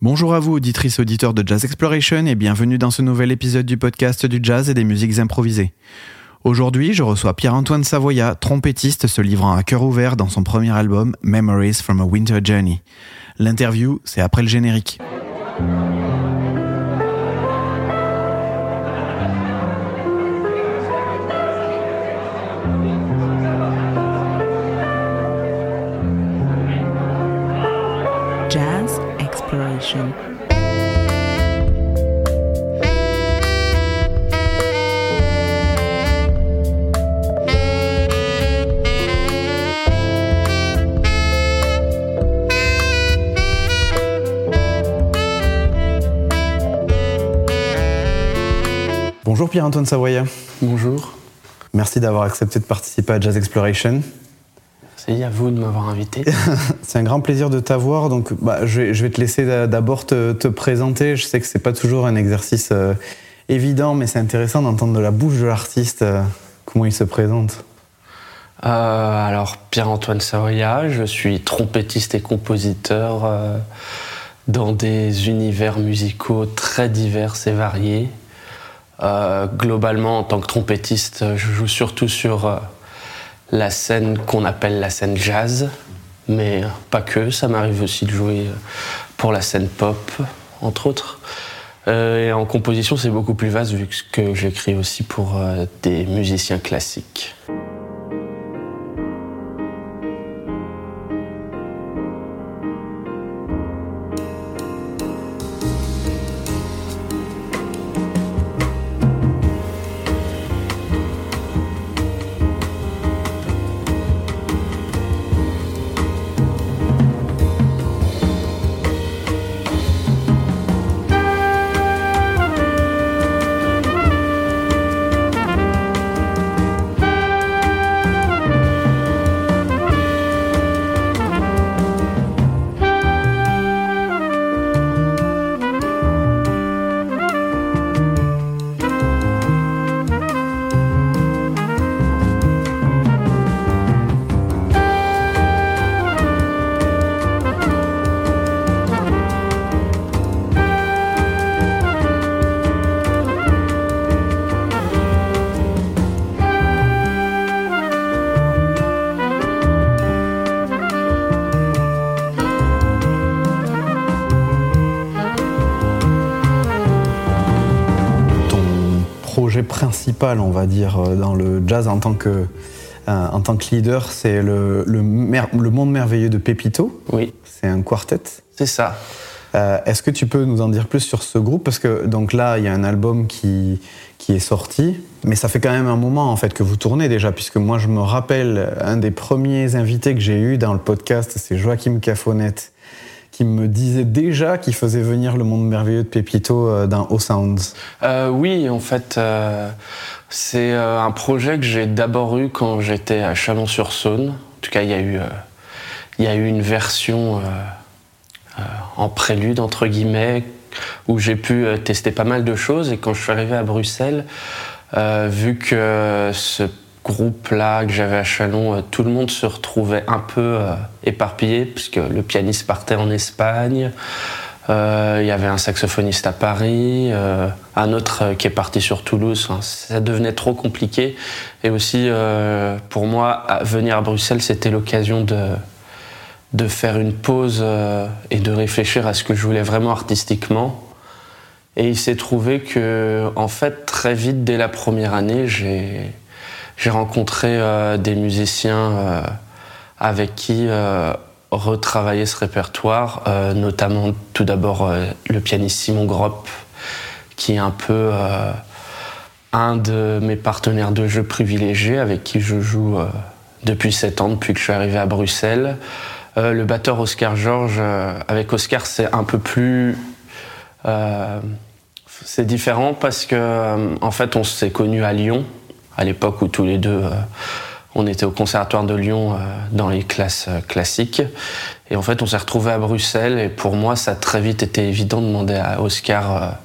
Bonjour à vous, auditrices auditeurs de Jazz Exploration, et bienvenue dans ce nouvel épisode du podcast du jazz et des musiques improvisées. Aujourd'hui, je reçois Pierre-Antoine Savoya, trompettiste se livrant à cœur ouvert dans son premier album Memories from a Winter Journey. L'interview, c'est après le générique. Bonjour Pierre-Antoine Savoya. Bonjour. Merci d'avoir accepté de participer à Jazz Exploration. C'est à vous de m'avoir invité. C'est un grand plaisir de t'avoir. Donc, bah, je, vais, je vais te laisser d'abord te, te présenter. Je sais que c'est pas toujours un exercice euh, évident, mais c'est intéressant d'entendre de la bouche de l'artiste euh, comment il se présente. Euh, alors, Pierre-Antoine Savoya, je suis trompettiste et compositeur dans des univers musicaux très divers et variés. Euh, globalement, en tant que trompettiste, je joue surtout sur euh, la scène qu'on appelle la scène jazz, mais pas que, ça m'arrive aussi de jouer euh, pour la scène pop, entre autres. Euh, et en composition, c'est beaucoup plus vaste vu que j'écris aussi pour euh, des musiciens classiques. Principal, on va dire, euh, dans le jazz en tant que, euh, en tant que leader, c'est le, le, monde merveilleux de Pepito. Oui, C'est un quartet. c'est ça. Euh, Est-ce que tu peux nous en dire plus sur ce groupe? Parce que donc là, il y a un album qui, qui est sorti, mais ça fait quand même un moment en fait que vous tournez déjà, puisque moi je me rappelle un des premiers invités que j'ai eu dans le podcast, c'est Joachim Cafonette, qui me disait déjà qu'il faisait venir le monde merveilleux de Pepito euh, dans O Sounds. Euh, oui, en fait, euh, c'est un projet que j'ai d'abord eu quand j'étais à Chalon-sur-Saône. En tout cas, il y a eu, il y a eu une version en prélude, entre guillemets, où j'ai pu tester pas mal de choses. Et quand je suis arrivé à Bruxelles, vu que ce groupe-là que j'avais à Chalon, euh, tout le monde se retrouvait un peu euh, éparpillé, puisque le pianiste partait en Espagne. Euh, Il y avait un saxophoniste à Paris, un autre qui est parti sur Toulouse. Ça devenait trop compliqué. Et aussi, pour moi, venir à Bruxelles, c'était l'occasion de, de faire une pause et de réfléchir à ce que je voulais vraiment artistiquement. Et il s'est trouvé que, en fait, très vite, dès la première année, j'ai j'ai rencontré euh, des musiciens euh, avec qui euh, retravailler ce répertoire, notamment tout d'abord le pianiste Simon Gropp, qui est un peu un de mes partenaires de jeu privilégiés, avec qui je joue depuis sept ans, depuis que je suis arrivé à Bruxelles. Le batteur Oscar Georges, avec Oscar, c'est un peu plus c'est différent parce que en fait on s'est connus à Lyon à l'époque où tous les deux euh, on était au conservatoire de Lyon euh, dans les classes euh, classiques et en fait on s'est retrouvés à Bruxelles et pour moi ça a très vite été évident de demander à Oscar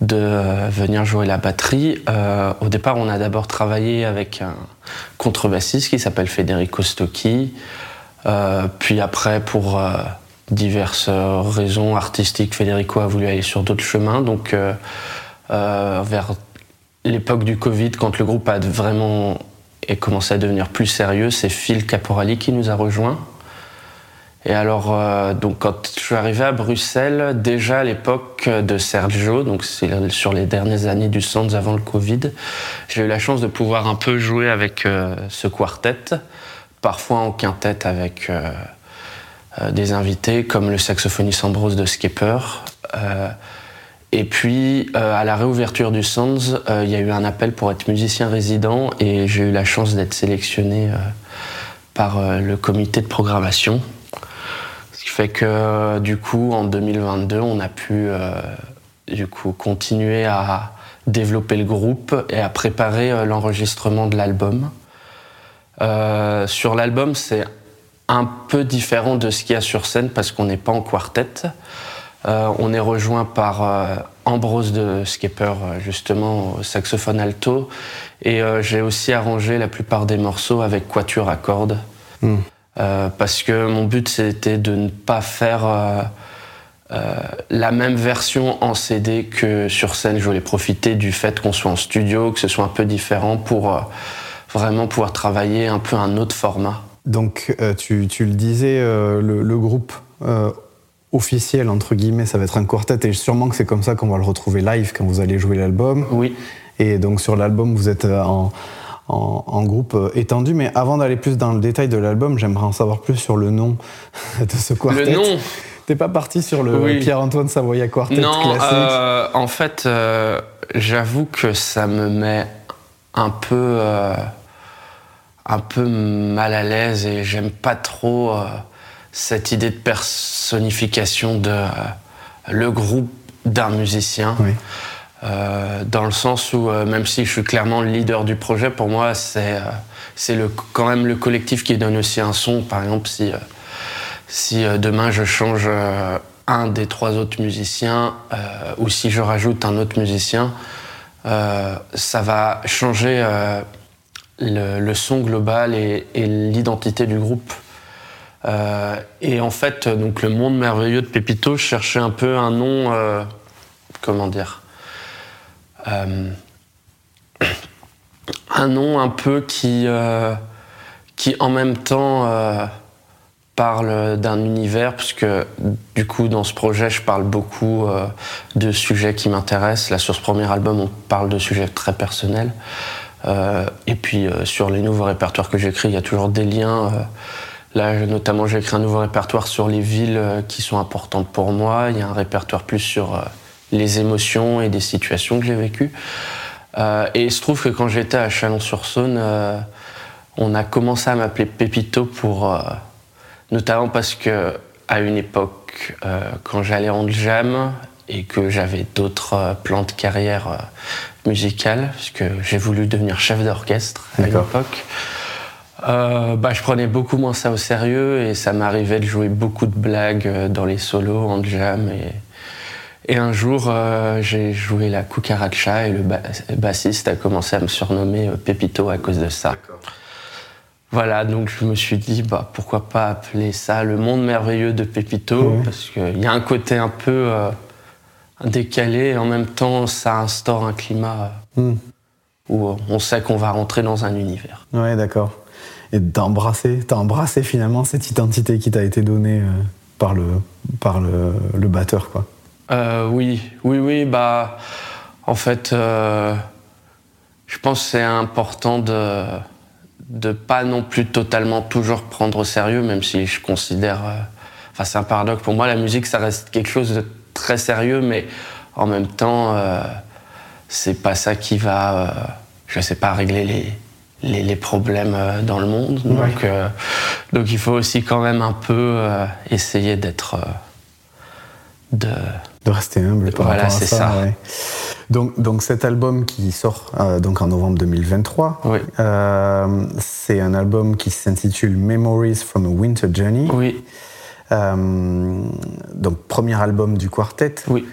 de venir jouer la batterie. Au départ, on a d'abord travaillé avec un contrebassiste qui s'appelle Federico Stocchi. Puis après, pour diverses raisons artistiques, Federico a voulu aller sur d'autres chemins. Donc, vers l'époque du Covid, quand le groupe a vraiment commencé à devenir plus sérieux, c'est Phil Caporali qui nous a rejoints. Et alors, euh, donc quand je suis arrivé à Bruxelles, déjà à l'époque de Sergio, donc c'est sur les dernières années du Sands avant le Covid, j'ai eu la chance de pouvoir un peu jouer avec euh, ce quartet, parfois en quintette avec euh, des invités comme le saxophoniste Ambrose de Skipper. Et puis, à la réouverture du Sands, il y a eu un appel pour être musicien résident et j'ai eu la chance d'être sélectionné par le comité de programmation fait que du coup, en 2022, on a pu euh, du coup continuer à développer le groupe et à préparer euh, l'enregistrement de l'album. Euh, sur l'album, c'est un peu différent de ce qu'il y a sur scène parce qu'on n'est pas en quartet. On est rejoint par Ambrose de Skipper, justement, au saxophone alto. Et j'ai aussi arrangé la plupart des morceaux avec quatuor à cordes. Hmm. Euh, parce que mon but c'était de ne pas faire euh, euh, la même version en CD que sur scène. Je voulais profiter du fait qu'on soit en studio, que ce soit un peu différent pour vraiment pouvoir travailler un peu un autre format. Donc tu, tu, le disais, le, le, groupe officiel, entre guillemets, ça va être un quartet et sûrement que c'est comme ça qu'on va le retrouver live quand vous allez jouer l'album. Oui. Et donc sur l'album, vous êtes en, en, groupe euh, étendu. Mais avant d'aller plus dans le détail de l'album, j'aimerais en savoir plus sur le nom de ce quartet. Le nom T'es pas parti sur le Pierre-Antoine Savoya Quartet non, classique euh, en fait, euh, j'avoue que ça me met un peu, un peu mal à l'aise et j'aime pas trop cette idée de personnification de le groupe d'un musicien. Oui. Euh, dans le sens où, euh, même si je suis clairement le leader du projet, pour moi, c'est euh, quand même le collectif qui donne aussi un son. Par exemple, si, si demain je change un des trois autres musiciens, ou si je rajoute un autre musicien, ça va changer le, le, son global et, et l'identité du groupe. Et en fait, donc le monde merveilleux de Pépito, je cherchais un peu un nom, comment dire, euh, un nom un peu qui, euh, qui en même temps euh, parle d'un univers, puisque du coup dans ce projet je parle beaucoup de sujets qui m'intéressent. Là sur ce premier album on parle de sujets très personnels. et puis sur les nouveaux répertoires que j'écris, il y a toujours des liens. Là, notamment, j'ai écrit un nouveau répertoire sur les villes qui sont importantes pour moi. Il y a un répertoire plus sur les émotions et des situations que j'ai vécues. Euh, et il se trouve que quand j'étais à Chalon-sur-Saône, euh, on a commencé à m'appeler Pépito pour, euh, notamment parce que à une époque, quand j'allais en jam et que j'avais d'autres plans de carrière musicale, puisque j'ai voulu devenir chef d'orchestre à l'époque. Bah, je prenais beaucoup moins ça au sérieux et ça m'arrivait de jouer beaucoup de blagues dans les solos en jam et, et un jour, euh, j'ai joué la cucaracha et le bassiste a commencé à me surnommer euh, Pépito à cause de ça. Voilà, donc je me suis dit, bah, pourquoi pas appeler ça le monde merveilleux de Pépito, parce qu'il y a un côté un peu euh, décalé, et en même temps, ça instaure un climat hmm. où on sait qu'on va rentrer dans un univers. Ouais, d'accord. Et t'as embrassé, as embrassé finalement cette identité qui t'a été donnée par, le, par le, batteur, quoi. Euh, oui, oui, oui. Bah, en fait, euh, je pense que c'est important de de pas non plus totalement toujours prendre au sérieux, même si je considère. Euh, enfin, c'est un paradoxe. Pour moi, la musique, ça reste quelque chose de très sérieux, mais en même temps, c'est pas ça qui va, je sais pas, régler les, les, les problèmes dans le monde. Donc, donc, il faut aussi quand même un peu essayer d'être de, de rester humble par voilà, c'est ça. Donc, donc cet album qui sort euh, donc en novembre 2023, euh, c'est un album qui s'intitule Memories from a Winter Journey. Oui. Euh, donc premier album du quartet. Oui.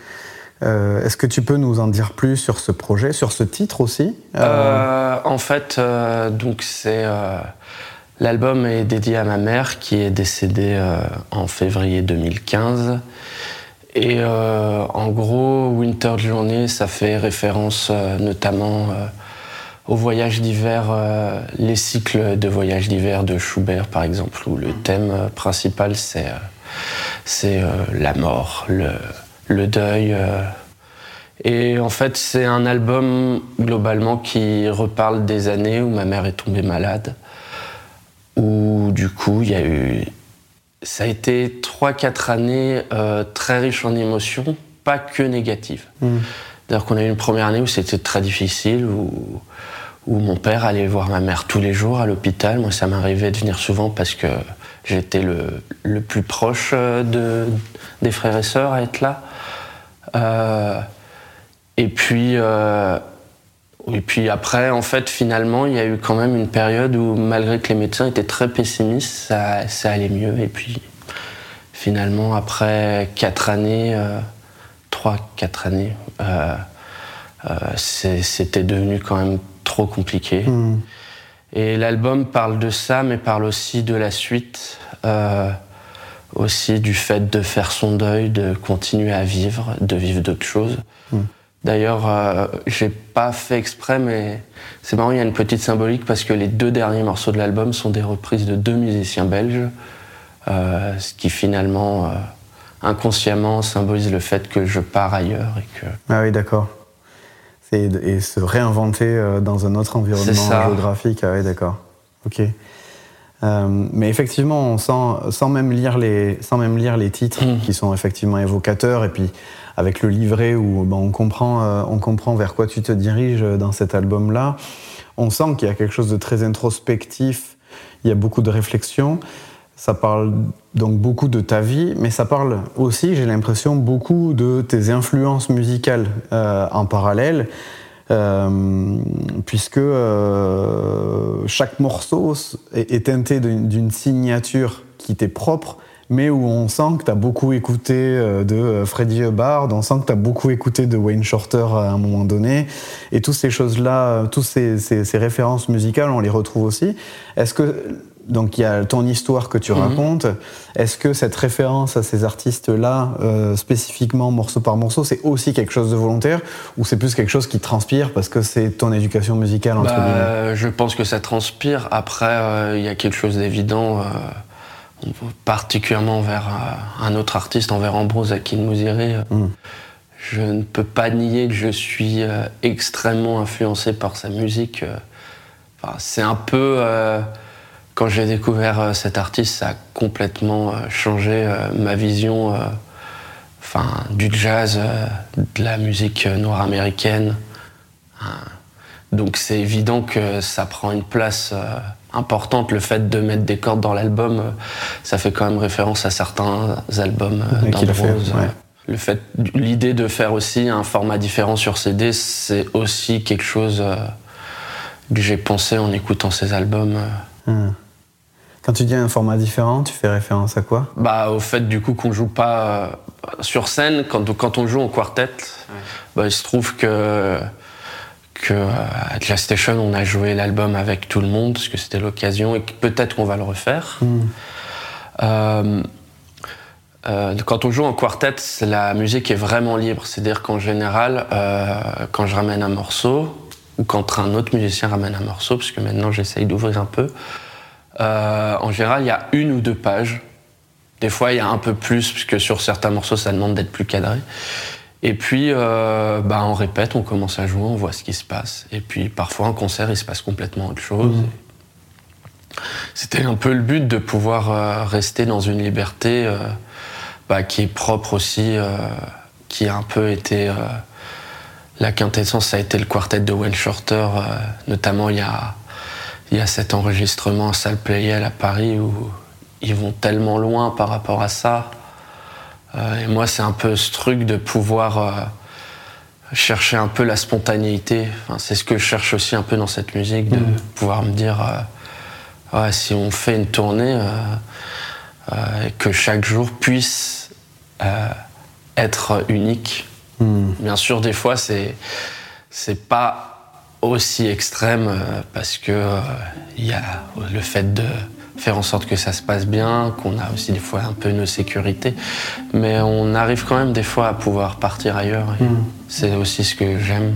Est-ce que tu peux nous en dire plus sur ce projet, sur ce titre aussi En fait, donc c'est L'album est dédié à ma mère qui est décédée en février 2015. Et en gros, Winter Journey, ça fait référence notamment au voyage d'hiver, euh, les cycles de voyage d'hiver de Schubert par exemple, où le thème euh, principal c'est euh, la mort, deuil. Et en fait c'est un album globalement qui reparle des années où ma mère est tombée malade, où du coup il y a eu... Ça a été 3-4 années très riches en émotions, pas que négatives. Mmh. D'ailleurs qu'on a eu une première année où c'était très difficile, où où mon père allait voir ma mère tous les jours à l'hôpital. Moi, ça m'arrivait de venir souvent parce que j'étais le, le, plus proche euh, de, des frères et sœurs à être là. Euh, et puis, euh, et puis après, en fait, finalement, il y a eu quand même une période où, malgré que les médecins étaient très pessimistes, ça, ça allait mieux. Et puis, finalement, après quatre années, trois, quatre années, c'était devenu quand même trop compliqué. Hmm. Et l'album parle de ça, mais parle aussi de la suite, euh, aussi du fait de faire son deuil, de continuer à vivre, de vivre d'autres choses. Hmm. D'ailleurs, euh, j'ai pas fait exprès, mais c'est marrant, il y a une petite symbolique parce que les deux derniers morceaux de l'album sont des reprises de deux musiciens belges, euh, ce qui finalement, inconsciemment, symbolise le fait que je pars ailleurs et que. Ah oui, d'accord et, se réinventer euh, dans un autre environnement géographique. Ah oui, d'accord. Ok. Euh, mais effectivement, on sent, sans même lire les, sans même lire les titres mm. qui sont effectivement évocateurs, et puis avec le livret où ben, on, comprend, euh, on comprend vers quoi tu te diriges dans cet album-là, on sent qu'il y a quelque chose de très introspectif, il y a beaucoup de réflexion. Ça parle donc beaucoup de ta vie, mais ça parle aussi, j'ai l'impression, beaucoup de tes influences musicales euh, en parallèle, euh, puisque euh, chaque morceau est, teinté d'une signature qui t'est propre, mais où on sent que tu as beaucoup écouté de Freddie Hubbard, on sent que tu as beaucoup écouté de Wayne Shorter à un moment donné, et toutes ces choses-là, toutes ces, ces références musicales, on les retrouve aussi. Est-ce que donc il y a ton histoire que tu mhm. racontes. Est-ce que cette référence à ces artistes-là, euh, spécifiquement morceau par morceau, c'est aussi quelque chose de volontaire ou c'est plus quelque chose qui transpire parce que c'est ton éducation musicale entre bah, Je pense que ça transpire. Après, euh, il y a quelque chose d'évident, euh, particulièrement vers un autre artiste, envers Ambrose Akin Mouziri. Mhm. Je ne peux pas nier que je suis extrêmement influencé par sa musique. c'est un peu quand j'ai découvert euh, cet artiste, ça a complètement euh, changé euh, ma vision enfin, du jazz, de la musique noire américaine. Donc c'est évident que ça prend une place importante. Le fait de mettre des cordes dans l'album, ça fait quand même référence à certains albums d'Ambrose. Le fait, l'idée de faire aussi un format différent sur CD, c'est aussi quelque chose que j'ai pensé en écoutant ces albums. Hmm. Quand tu dis un format différent, tu fais référence à quoi? Bah au fait du coup qu'on joue pas euh, sur scène quand, quand on joue en quartet. Bah, il se trouve que que euh, à Jazz Station on a joué l'album avec tout le monde parce que c'était l'occasion et peut-être qu'on va le refaire. Hmm. Euh, quand on joue en quartet, la musique est vraiment libre. C'est-à-dire qu'en général, quand je ramène un morceau, ou quand un autre musicien ramène un morceau, parce que maintenant j'essaye d'ouvrir un peu, euh, en général, il y a une ou deux pages. Des fois, il y a un peu plus, puisque sur certains morceaux, ça demande d'être plus cadré. Et puis, euh, bah, on répète, on commence à jouer, on voit ce qui se passe. Et puis, parfois, un concert, il se passe complètement autre chose. Mmh. C'était un peu le but de pouvoir euh, rester dans une liberté bah, qui est propre aussi, qui a un peu été. la quintessence, ça a été le quartet de Wayne Shorter. notamment, il y a il y a cet enregistrement à Salle Playel à Paris où ils vont tellement loin par rapport à ça. Euh, et moi, c'est un peu ce truc de pouvoir euh, chercher un peu la spontanéité. c'est ce que je cherche aussi un peu dans cette musique, de mm. pouvoir me dire euh, si on fait une tournée, que chaque jour puisse être unique. Mm. Bien sûr, des fois, c'est c'est pas aussi extrême euh, parce que euh, il y a le fait de faire en sorte que ça se passe bien, qu'on a aussi des fois un peu nos sécurités, mais on arrive quand même des fois à pouvoir partir ailleurs. Mm. C'est aussi ce que j'aime.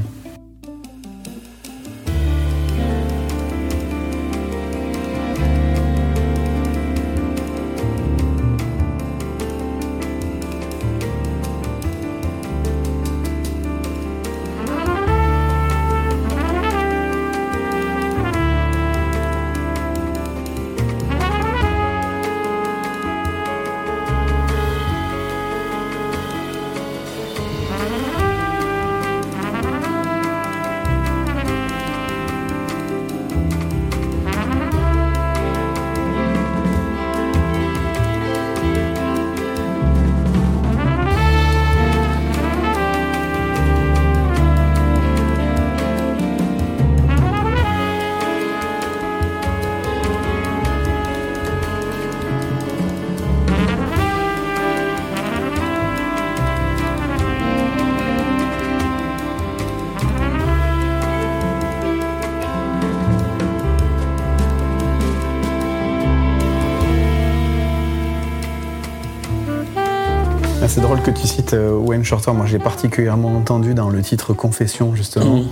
C'est drôle que tu cites euh, Wayne Shorter. Moi, je l'ai particulièrement entendu dans le titre Confession, justement. Mhm.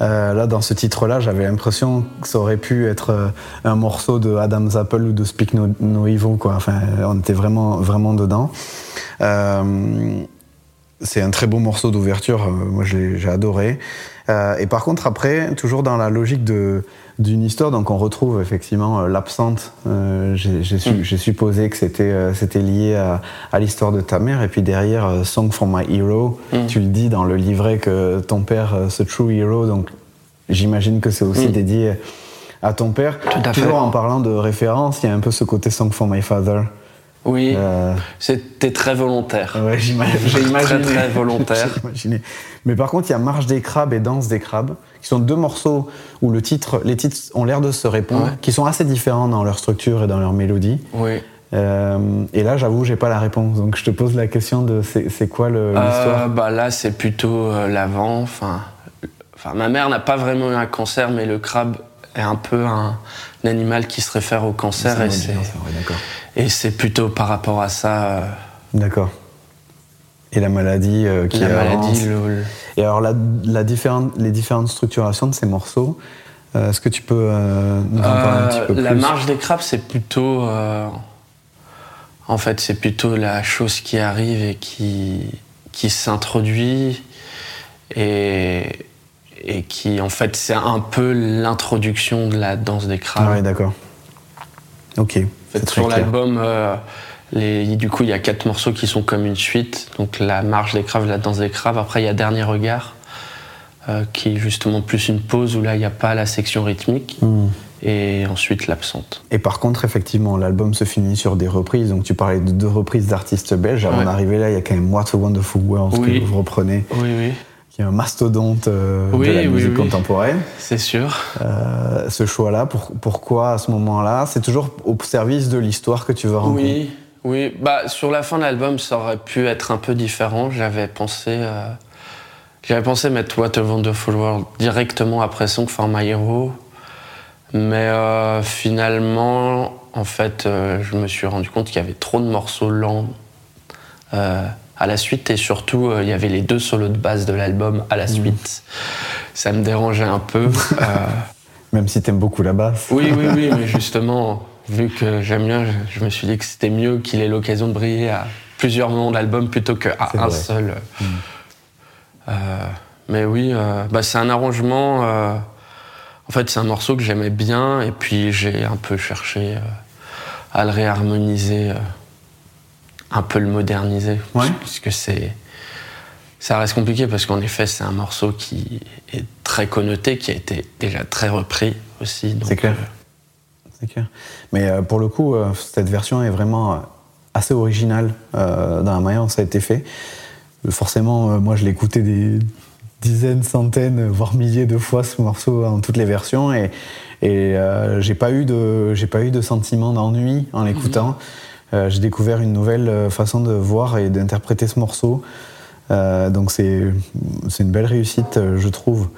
Euh, là, dans ce titre-là, j'avais l'impression que ça aurait pu être euh, un morceau de Adam's Apple ou de Speak No, No Evil, quoi. Enfin, on était vraiment, vraiment dedans. Euh, c'est un très beau morceau d'ouverture. moi, je l'ai- j'ai adoré. Euh, et par contre, après, toujours dans la logique de d'une histoire, donc on retrouve effectivement euh, l'absente. Euh, J'ai Mm. j'ai supposé que c'était euh, c'était lié à, à l'histoire de ta mère. Et puis derrière, Song for My Hero, Mm. tu le dis dans le livret que ton père, ce true hero, donc j'imagine que c'est aussi Mm. dédié à ton père. Tout à Toujours fait. en parlant de référence, il y a un peu ce côté Song for My Father. Oui, Euh, c'était très volontaire. Ouais, j'imagine. J'ai Très, imaginé. très volontaire. J'ai imaginé. Mais par contre, il y a Marche des crabes et Danse des crabes, qui sont deux morceaux où le titre, les titres ont l'air de se répondre, Ouais. qui sont assez différents dans leur structure et dans leur mélodie. Oui. Euh, et là, j'avoue, j'ai pas la réponse. Donc, je te pose la question de c'est quoi Euh, l'histoire? bah là, c'est plutôt euh, l'avant. Enfin, ma mère n'a pas vraiment eu un cancer, mais le crabe est un peu un, un animal qui se réfère au cancer et c'est ouais, et plutôt par rapport à ça euh, D'accord. Et la maladie euh, qui la avance. maladie. le- Et alors, la, les différentes structurations de ces morceaux, euh, est-ce que tu peux euh, nous en parler un petit peu Euh, la plus marche des crabes, c'est plutôt. en fait, c'est plutôt la chose qui arrive et qui, qui s'introduit et, et qui, en fait, c'est un peu l'introduction de la danse des crabes. Ah ouais, d'accord. Ok. En fait, sur l'album, euh, du coup, il y a quatre morceaux qui sont comme une suite. Donc, la marche des crabes, la danse des crabes. Après, il y a Dernier regard, euh, qui est justement plus une pause où là, il n'y a pas la section rythmique. Hmm. Et ensuite, l'absente. Et par contre, effectivement, l'album se finit sur des reprises. Donc, tu parlais de deux reprises d'artistes belges. Avant Ouais. d'arriver là, il y a quand même What a Wonderful World Oui. que vous reprenez, Oui, oui. Qui est un mastodonte euh, Oui, de la oui, musique oui. contemporaine. C'est sûr. Euh, ce choix-là, pour- pourquoi à ce moment-là? C'est toujours au service de l'histoire que tu veux rendre Oui, oui. Bah, sur la fin de l'album, ça aurait pu être un peu différent. J'avais pensé, euh, j'avais pensé mettre What a Wonderful World directement après Song for My Hero, mais finalement, en fait, je me suis rendu compte qu'il y avait trop de morceaux lents à la suite et surtout, euh, il y avait les deux solos de base de l'album à la suite. Ça me dérangeait un peu. Euh, Même si t'aimes beaucoup la basse. oui, oui, oui, mais justement, vu que j'aime bien, je, je me suis dit que c'était mieux qu'il ait l'occasion de briller à plusieurs moments de l'album plutôt qu'à un vrai. seul. Euh, mais oui, bah, c'est un arrangement. en fait, c'est un morceau que j'aimais bien, et puis j'ai un peu cherché à le réharmoniser, un peu le moderniser, Ouais. puisque c'est. Ça reste compliqué parce qu'en effet, c'est un morceau qui est très connoté, qui a été déjà très repris aussi. C'est clair. euh, C'est clair. Mais euh, pour le coup, euh, cette version est vraiment euh, assez originale dans la manière dont ça a été fait. Forcément, moi, je l'ai écouté des dizaines, centaines, voire milliers de fois ce morceau en toutes les versions et, et euh, j'ai pas eu de j'ai pas eu de sentiment d'ennui en l'écoutant. Euh, j'ai découvert une nouvelle euh, façon de voir et d'interpréter ce morceau. Euh, donc c'est une belle réussite, euh, je trouve.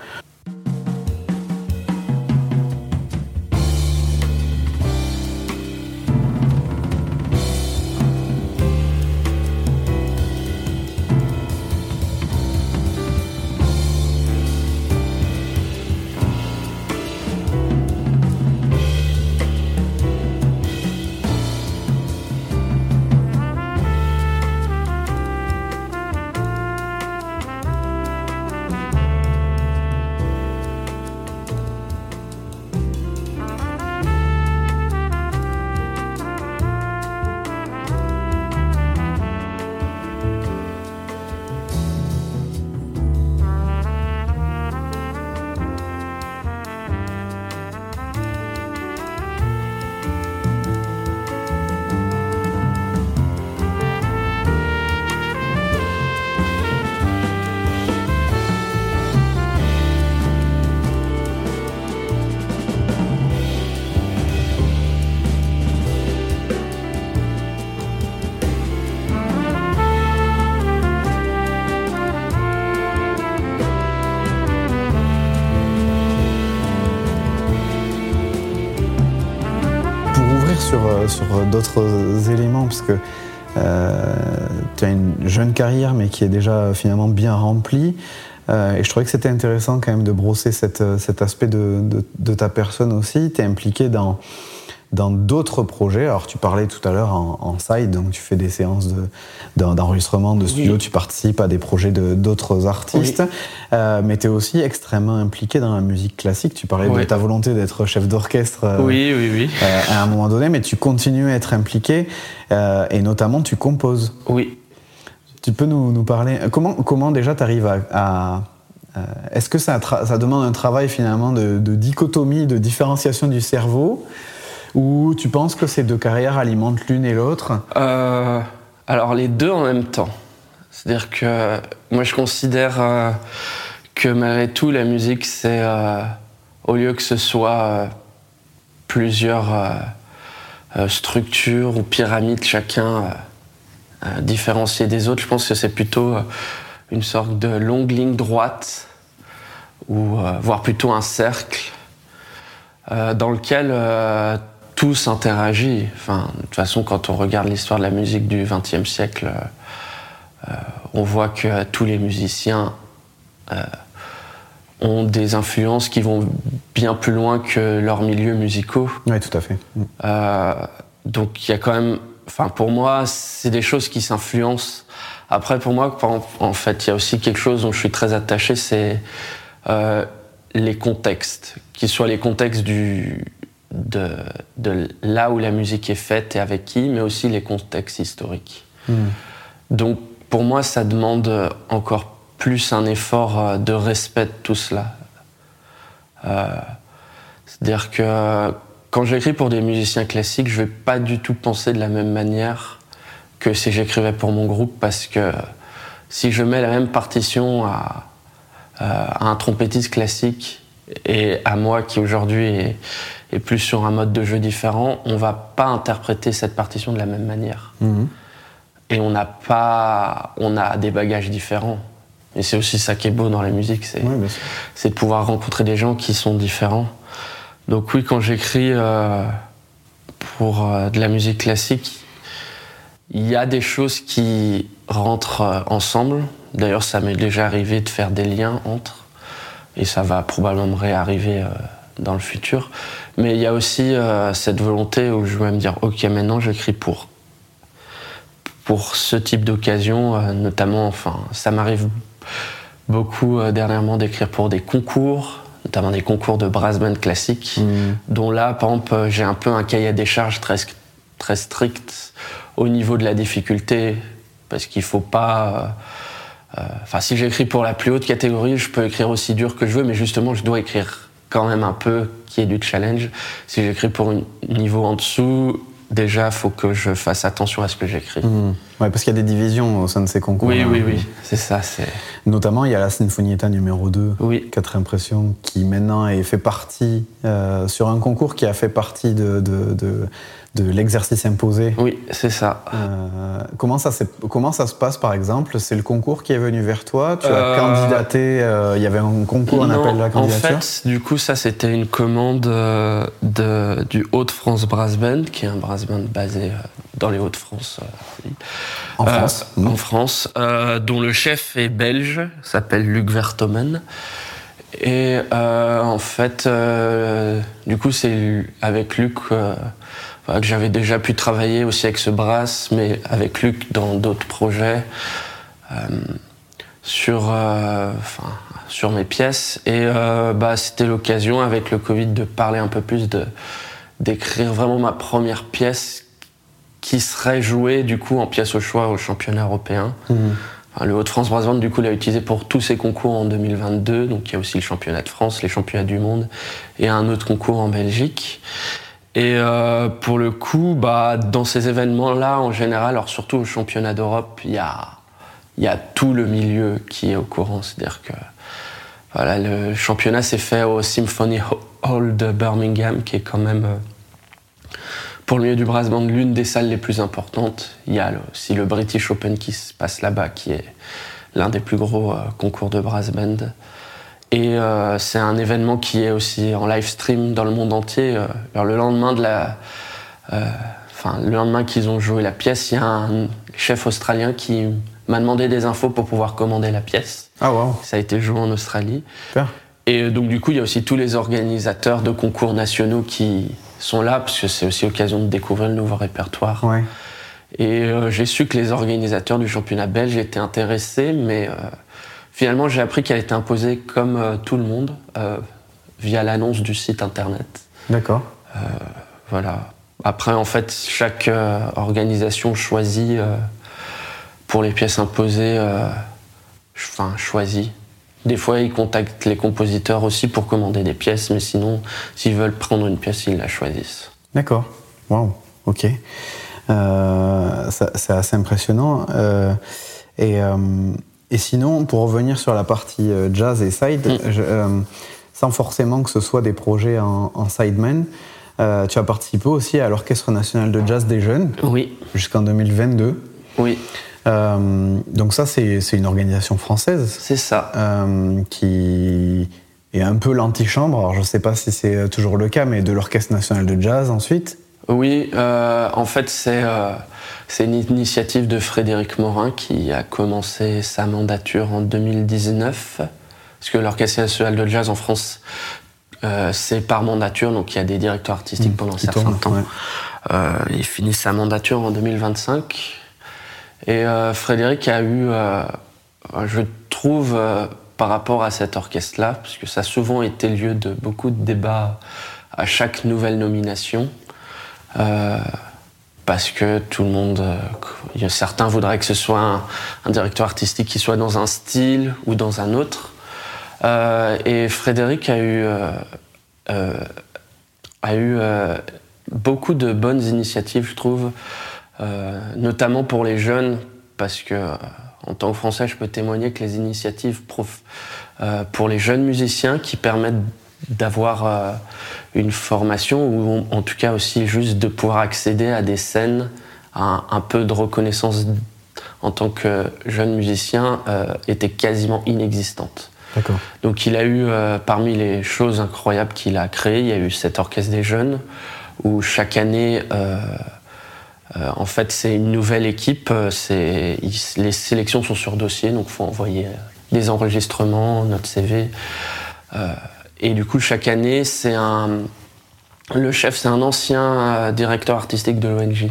D'autres éléments, parce que euh, tu as une jeune carrière, mais qui est déjà finalement bien remplie. Euh, et je trouvais que c'était intéressant quand même de brosser cet aspect de, de, de ta personne aussi. Tu es impliqué dans dans d'autres projets. Alors, tu parlais tout à l'heure en, en, side, donc tu fais des séances d'enregistrement de, de, studio, oui. tu participes à des projets d'autres artistes, oui. euh, mais tu es aussi extrêmement impliqué dans la musique classique. Tu parlais oui. de ta volonté d'être chef d'orchestre euh, oui, oui, oui. Euh, à un moment donné, mais tu continues à être impliqué euh, et notamment tu composes. Oui. Tu peux nous, nous parler comment, comment déjà tu arrives à, à est-ce que ça, ça, demande un travail finalement de, de dichotomie, de différenciation du cerveau ou tu penses que ces deux carrières alimentent l'une et l'autre? Euh, Alors les deux en même temps. C'est-à-dire que moi je considère euh, que malgré tout la musique c'est euh, au lieu que ce soit euh, plusieurs euh, structures ou pyramides chacun différenciées des autres, je pense que c'est plutôt une sorte de longue ligne droite ou voire plutôt un cercle dans lequel tous interagit. Enfin, de toute façon, quand on regarde l'histoire de la musique du XXe siècle, euh, on voit que tous les musiciens euh, ont des influences qui vont bien plus loin que leurs milieux musicaux. Oui, tout à fait. Euh, donc il y a quand même, enfin pour moi, c'est des choses qui s'influencent. Après, pour moi, en fait, il y a aussi quelque chose dont je suis très attaché, c'est les contextes, qu'ils soient les contextes du, de, de, là où la musique est faite et avec qui, mais aussi les contextes historiques. Mmh. Donc pour moi, ça demande encore plus un effort de respect de tout cela. Euh, C'est-à-dire que quand j'écris pour des musiciens classiques, je vais pas du tout penser de la même manière que si j'écrivais pour mon groupe, parce que si je mets la même partition à, à un trompettiste classique et à moi qui aujourd'hui est et plus sur un mode de jeu différent, on va pas interpréter cette partition de la même manière. Mmh. Et on n'a pas, on a des bagages différents. Et c'est aussi ça qui est beau dans la musique, c'est de pouvoir rencontrer des gens qui sont différents. Donc oui, quand j'écris euh, pour euh, de la musique classique, il y a des choses qui rentrent euh, ensemble. D'ailleurs, ça m'est déjà arrivé de faire des liens entre, et ça va probablement me réarriver dans le futur. Mais il y a aussi euh, cette volonté où je vais me dire, ok, maintenant j'écris pour pour ce type d'occasion, euh, notamment, enfin, ça m'arrive beaucoup euh, dernièrement d'écrire pour des concours, notamment des concours de brass band classique, mmh. dont là, par exemple, j'ai un peu un cahier des charges très, très strict au niveau de la difficulté, parce qu'il faut pas. Enfin, si j'écris pour la plus haute catégorie, je peux écrire aussi dur que je veux, mais justement, je dois écrire quand même un peu qui est du challenge. Si j'écris pour un niveau en dessous, déjà, il faut que je fasse attention à ce que j'écris. Mmh. Ouais, parce qu'il y a des divisions au sein de ces concours. Oui, hein. oui, oui, c'est ça. C'est... Notamment, il y a la Sinfonietta numéro 2, oui. 4 impressions, qui maintenant est fait partie, euh, sur un concours qui a fait partie de, de, de, de l'exercice imposé. Oui, c'est ça. Euh, comment, ça comment ça se passe, par exemple? C'est le concours qui est venu vers toi? Tu as euh... candidaté euh, Il y avait un concours, non, un appel à la candidature? En fait, du coup, ça, c'était une commande de, du Hauts-de-France Brass Band, qui est un brass band basé dans les Hauts-de-France. en France mmh. En France, dont le chef est belge, s'appelle Luc Vertomen. Et en fait, du coup, c'est avec Luc que j'avais déjà pu travailler aussi avec ce brass, mais avec Luc dans d'autres projets euh, sur, euh, enfin, sur mes pièces. Et euh, bah, c'était l'occasion avec le Covid de parler un peu plus, de d'écrire vraiment ma première pièce qui serait jouée du coup en pièce au choix au championnat européen. Mmh. Enfin, le Haut-de-France Brass Band du coup l'a utilisé pour tous ses concours en 2022. Donc il y a aussi le championnat de France, les championnats du monde et un autre concours en Belgique. Et euh, pour le coup, bah, dans ces événements-là, en général, alors surtout au championnat d'Europe, il y a, tout le milieu qui est au courant. C'est-à-dire que voilà, le championnat s'est fait au Symphony Hall de Birmingham, qui est quand même, euh, pour le milieu du brass band, l'une des salles les plus importantes. Il y a aussi le British Open qui se passe là-bas, qui est l'un des plus gros euh, concours de brass band. Et euh, c'est un événement qui est aussi en live stream dans le monde entier. Alors, le lendemain de la, Enfin, le lendemain qu'ils ont joué la pièce, il y a un chef australien qui m'a demandé des infos pour pouvoir commander la pièce. Ah wow. Ça a été joué en Australie. Super. Et euh, donc du coup, il y a aussi tous les organisateurs de concours nationaux qui sont là, parce que c'est aussi l'occasion de découvrir le nouveau répertoire. Ouais. Et euh, j'ai su que les organisateurs du championnat belge étaient intéressés, mais euh, finalement j'ai appris qu'elle était imposée comme euh, tout le monde, euh, via l'annonce du site internet. D'accord. Voilà. Après, en fait, chaque euh, organisation choisit euh, pour les pièces imposées, euh, enfin choisit. Des fois, ils contactent les compositeurs aussi pour commander des pièces, mais sinon, s'ils veulent prendre une pièce, ils la choisissent. D'accord. Waouh. Ok. Euh, c'est assez impressionnant. Euh, et, euh, et sinon, pour revenir sur la partie euh, jazz et side, Mm. je- euh, sans forcément que ce soit des projets en, en sideman, euh, tu as participé aussi à l'Orchestre national de jazz des jeunes Oui, jusqu'en 2022. oui, Euh, donc ça, c'est c'est une organisation française c'est ça. euh, qui est un peu l'antichambre. Alors je ne sais pas si c'est toujours le cas, mais de l'Orchestre national de jazz ensuite. Oui, euh, en fait, c'est euh, c'est une initiative de Frédéric Morin qui a commencé sa mandature en 2019. Parce que l'Orchestre national de jazz en France, euh, c'est par mandature, donc il y a des directeurs artistiques pendant un certain temps. ouais. Il finit sa mandature en 2025. Et Frédéric a eu, je trouve, par rapport à cet orchestre-là, puisque ça a souvent été lieu de beaucoup de débats à chaque nouvelle nomination, euh, parce que tout le monde, euh, certains voudraient que ce soit un, directeur artistique qui soit dans un style ou dans un autre. Euh, et Frédéric a eu, euh, a eu beaucoup de bonnes initiatives, je trouve, notamment pour les jeunes, parce que en tant que Français, je peux témoigner que les initiatives pour les jeunes musiciens qui permettent d'avoir euh, une formation ou en tout cas aussi juste de pouvoir accéder à des scènes, à un, un peu de reconnaissance en tant que jeune musicien euh, étaient quasiment inexistantes. D'accord. Donc il a eu, euh, parmi les choses incroyables qu'il a créées, il y a eu cet orchestre des jeunes, où chaque année, euh, en fait, c'est une nouvelle équipe. il- les sélections sont sur dossier, donc il faut envoyer des enregistrements, notre CV. Et du coup, chaque année. Le chef, c'est un ancien euh, directeur artistique de l'ONG.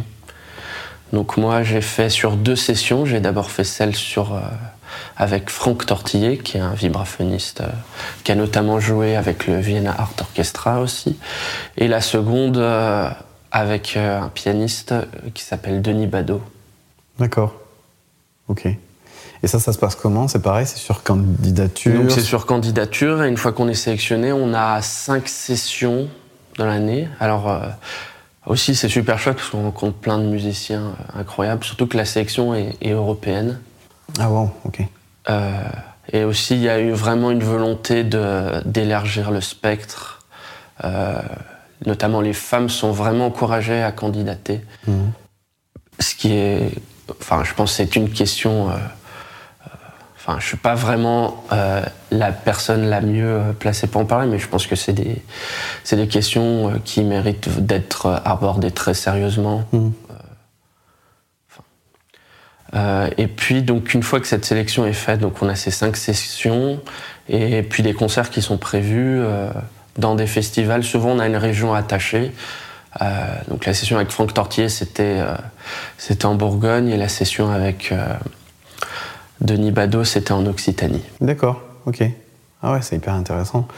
Donc moi, j'ai fait sur deux sessions. J'ai d'abord fait celle euh, avec Franck Tortillé, qui est un vibraphoniste, euh, qui a notamment joué avec le Vienna Art Orchestra aussi. Et la seconde avec un pianiste qui s'appelle Denis Badeau. D'accord. Ok. Et ça, ça se passe comment? C'est pareil, c'est sur candidature? Donc c'est sur candidature, et une fois qu'on est sélectionné, on a cinq sessions dans l'année. Alors euh, aussi, c'est super chouette parce qu'on rencontre plein de musiciens euh, incroyables, surtout que la sélection est, est européenne. Ah wow, ok. Euh, et aussi, il y a eu vraiment une volonté d'élargir le spectre. Euh, notamment, les femmes sont vraiment encouragées à candidater. Mhm. Ce qui est. Enfin, je pense que c'est une question. Enfin, je suis pas vraiment euh, la personne la mieux placée pour en parler, mais je pense que c'est des, c'est des questions euh, qui méritent d'être abordées très sérieusement. Mhm. Euh, et puis, donc, une fois que cette sélection est faite, donc on a ces cinq sessions et puis des concerts qui sont prévus euh, dans des festivals. Souvent, on a une région attachée. Euh, donc, la session avec Franck Tortier, c'était c'était en Bourgogne et la session avec Denis Badeau, c'était en Occitanie. D'accord, ok. Ah ouais, c'est hyper intéressant.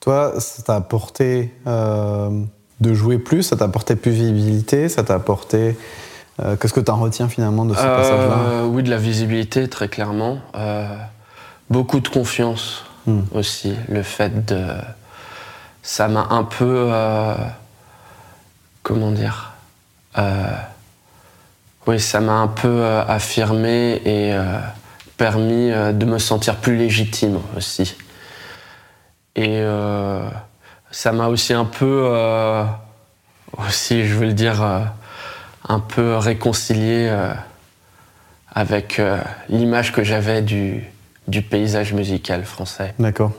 Toi, ça t'a apporté euh, de jouer plus, ça t'a apporté plus visibilité, ça t'a apporté. euh, Qu'est-ce que tu en retiens finalement de ce passage-là? Euh, oui, de la visibilité, très clairement. Beaucoup de confiance Hmm. aussi. Le fait de. Ça m'a un peu. comment dire Oui, ça m'a un peu euh, affirmé et euh, permis euh, de me sentir plus légitime aussi. Et ça m'a aussi un peu. aussi, je veux le dire. un peu réconcilié avec l'image que j'avais du paysage musical français. D'accord.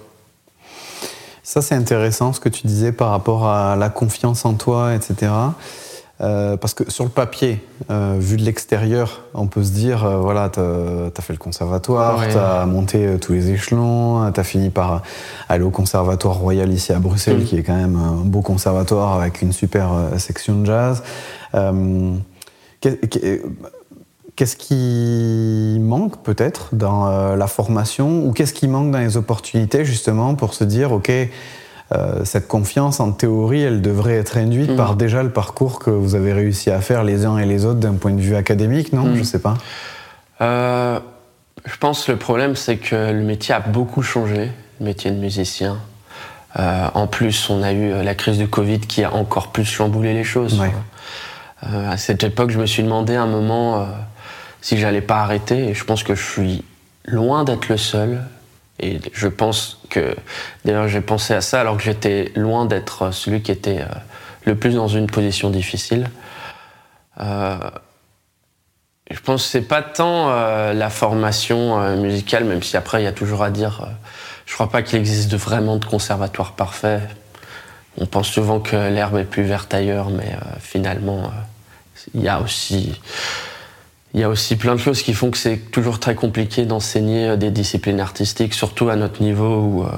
Ça, c'est intéressant ce que tu disais par rapport à la confiance en toi, etc. Euh, parce que sur le papier, euh, vu de l'extérieur, on peut se dire, euh, voilà, tu as, fait le conservatoire, Ouais. tu as monté tous les échelons, tu as fini par aller au conservatoire royal ici à Bruxelles, Mm. qui est quand même un beau conservatoire avec une super section de jazz. Qu'est- qu'est- Qu'est-ce qui manque peut-être dans la formation ou qu'est-ce qui manque dans les opportunités justement pour se dire, OK, cette confiance en théorie, elle devrait être induite Mm. par déjà le parcours que vous avez réussi à faire les uns et les autres d'un point de vue académique, non? Mm. Je sais pas. Euh, je pense que le problème, c'est que le métier a beaucoup changé, le métier de musicien. Euh, en plus, on a eu euh, la crise du Covid qui a encore plus chamboulé les choses. Ouais. Euh, à cette époque, je me suis demandé un moment euh, si j'allais pas arrêter, et je pense que je suis loin d'être le seul. Et je pense que, d'ailleurs, j'ai pensé à ça alors que j'étais loin d'être celui qui était euh, le plus dans une position difficile. Euh, je pense que c'est pas tant euh, la formation musicale, même si après il y a toujours à dire. je crois pas qu'il existe vraiment de conservatoire parfait. On pense souvent que l'herbe est plus verte ailleurs, mais finalement, il y a aussi. Il y a aussi plein de choses qui font que c'est toujours très compliqué d'enseigner euh, des disciplines artistiques, surtout à notre niveau où, euh,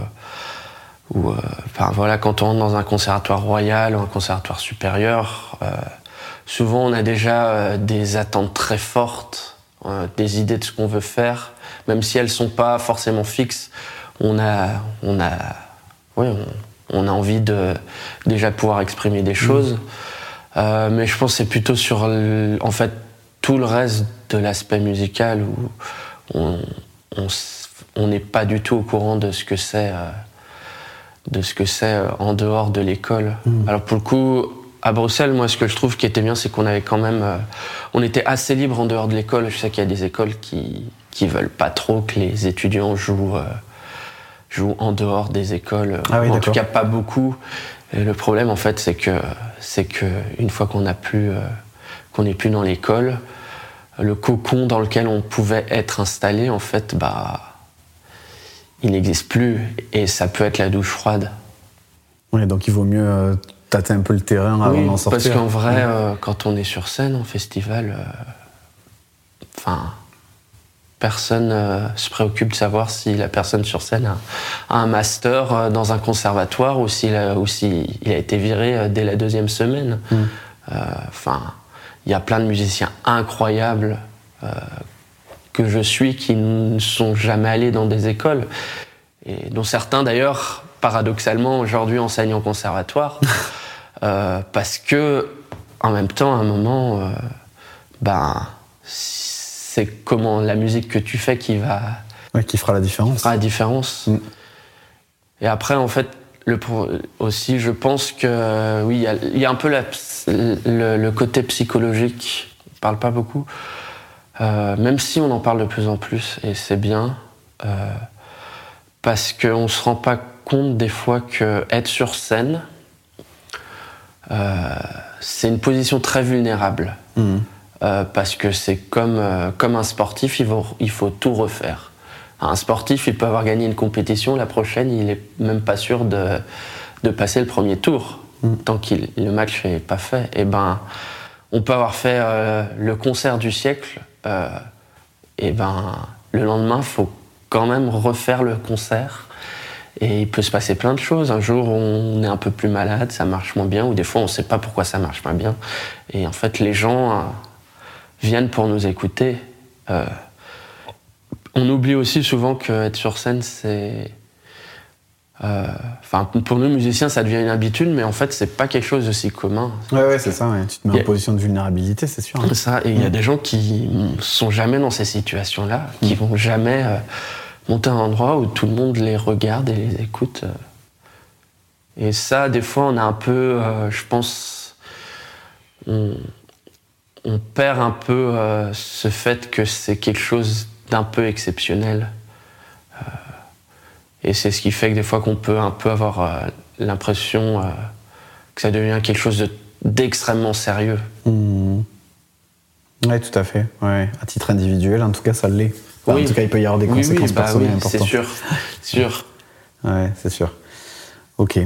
où euh, enfin, voilà, quand on rentre dans un conservatoire royal ou un conservatoire supérieur, euh, souvent on a déjà des attentes très fortes, des idées de ce qu'on veut faire, même si elles sont pas forcément fixes. On a, on a, ouais, on, on a envie de déjà pouvoir exprimer des choses. Euh, mais je pense que c'est plutôt sur, en fait, tout le reste de l'aspect musical où on on s- on n'est pas du tout au courant de ce que c'est euh, de ce que c'est euh, en dehors de l'école. Alors pour le coup, à Bruxelles, moi, ce que je trouve qui était bien, c'est qu'on avait quand même, euh, on était assez libre en dehors de l'école. Je sais qu'il y a des écoles qui qui veulent pas trop que les étudiants jouent euh, jouent en dehors des écoles. Ah oui, en tout cas, pas beaucoup. Et le problème, en fait, c'est que c'est que une fois qu'on a plus euh, qu'on n'est plus dans l'école, le cocon dans lequel on pouvait être installé, en fait, bah, il n'existe plus. Et ça peut être la douche froide. Ouais, donc il vaut mieux euh, tâter un peu le terrain avant Oui, d'en sortir. parce qu'en vrai, euh, quand on est sur scène en festival, euh, enfin, personne euh, se préoccupe de savoir si la personne sur scène a, a un master dans un conservatoire ou s'il a, ou s'il a été viré dès la deuxième semaine. Mm. Il y a plein de musiciens incroyables euh, que je suis qui ne sont jamais allés dans des écoles et dont certains d'ailleurs, paradoxalement, aujourd'hui enseignent en conservatoire. Euh, parce que en même temps, à un moment, euh, ben, c'est comment la musique que tu fais qui va Ouais, qui fera la différence. fera la différence. Mm. Et après, en fait, le, aussi, je pense que oui, il y a- il y, a un peu la le, le côté psychologique. On parle pas beaucoup, Euh, même si on en parle de plus en plus, et c'est bien, euh, parce qu'on se rend pas compte des fois que être sur scène, euh, c'est une position très vulnérable. Euh, parce que c'est comme, euh, comme un sportif, il faut, il faut tout refaire. Un sportif, il peut avoir gagné une compétition, la prochaine, il est même pas sûr de, de passer le premier tour, tant que le match n'est pas fait. Et ben, on peut avoir fait euh, le concert du siècle, euh, et ben, le lendemain, faut quand même refaire le concert. Et il peut se passer plein de choses. Un jour, on est un peu plus malade, ça marche moins bien, ou des fois, on ne sait pas pourquoi ça marche pas bien. Et en fait, les gens euh, viennent pour nous écouter. On oublie aussi souvent qu'être sur scène, c'est. euh, Enfin, pour nous musiciens, ça devient une habitude, mais en fait, c'est pas quelque chose de si commun. Ouais, ouais, c'est ça. ouais. Tu te mets en position de vulnérabilité, c'est sûr. hein. Ça, et il y a des gens qui sont jamais dans ces situations-là, qui vont jamais euh, monter à un endroit où tout le monde les regarde et les écoute. euh. Et ça, des fois, on a un peu, euh, je pense, on, on perd un peu ce fait que c'est quelque chose d'un peu exceptionnel. Euh, et c'est ce qui fait que des fois qu'on peut un peu avoir euh, l'impression euh, que ça devient quelque chose de- d'extrêmement sérieux. Mhm. Ouais, tout à fait. Ouais. À titre individuel, en tout cas, ça l'est. Enfin, Oui. En tout cas, il peut y avoir des Oui, conséquences oui, bah personnelles oui, c'est importantes. sûr, sûr. Ouais, c'est sûr. Ok.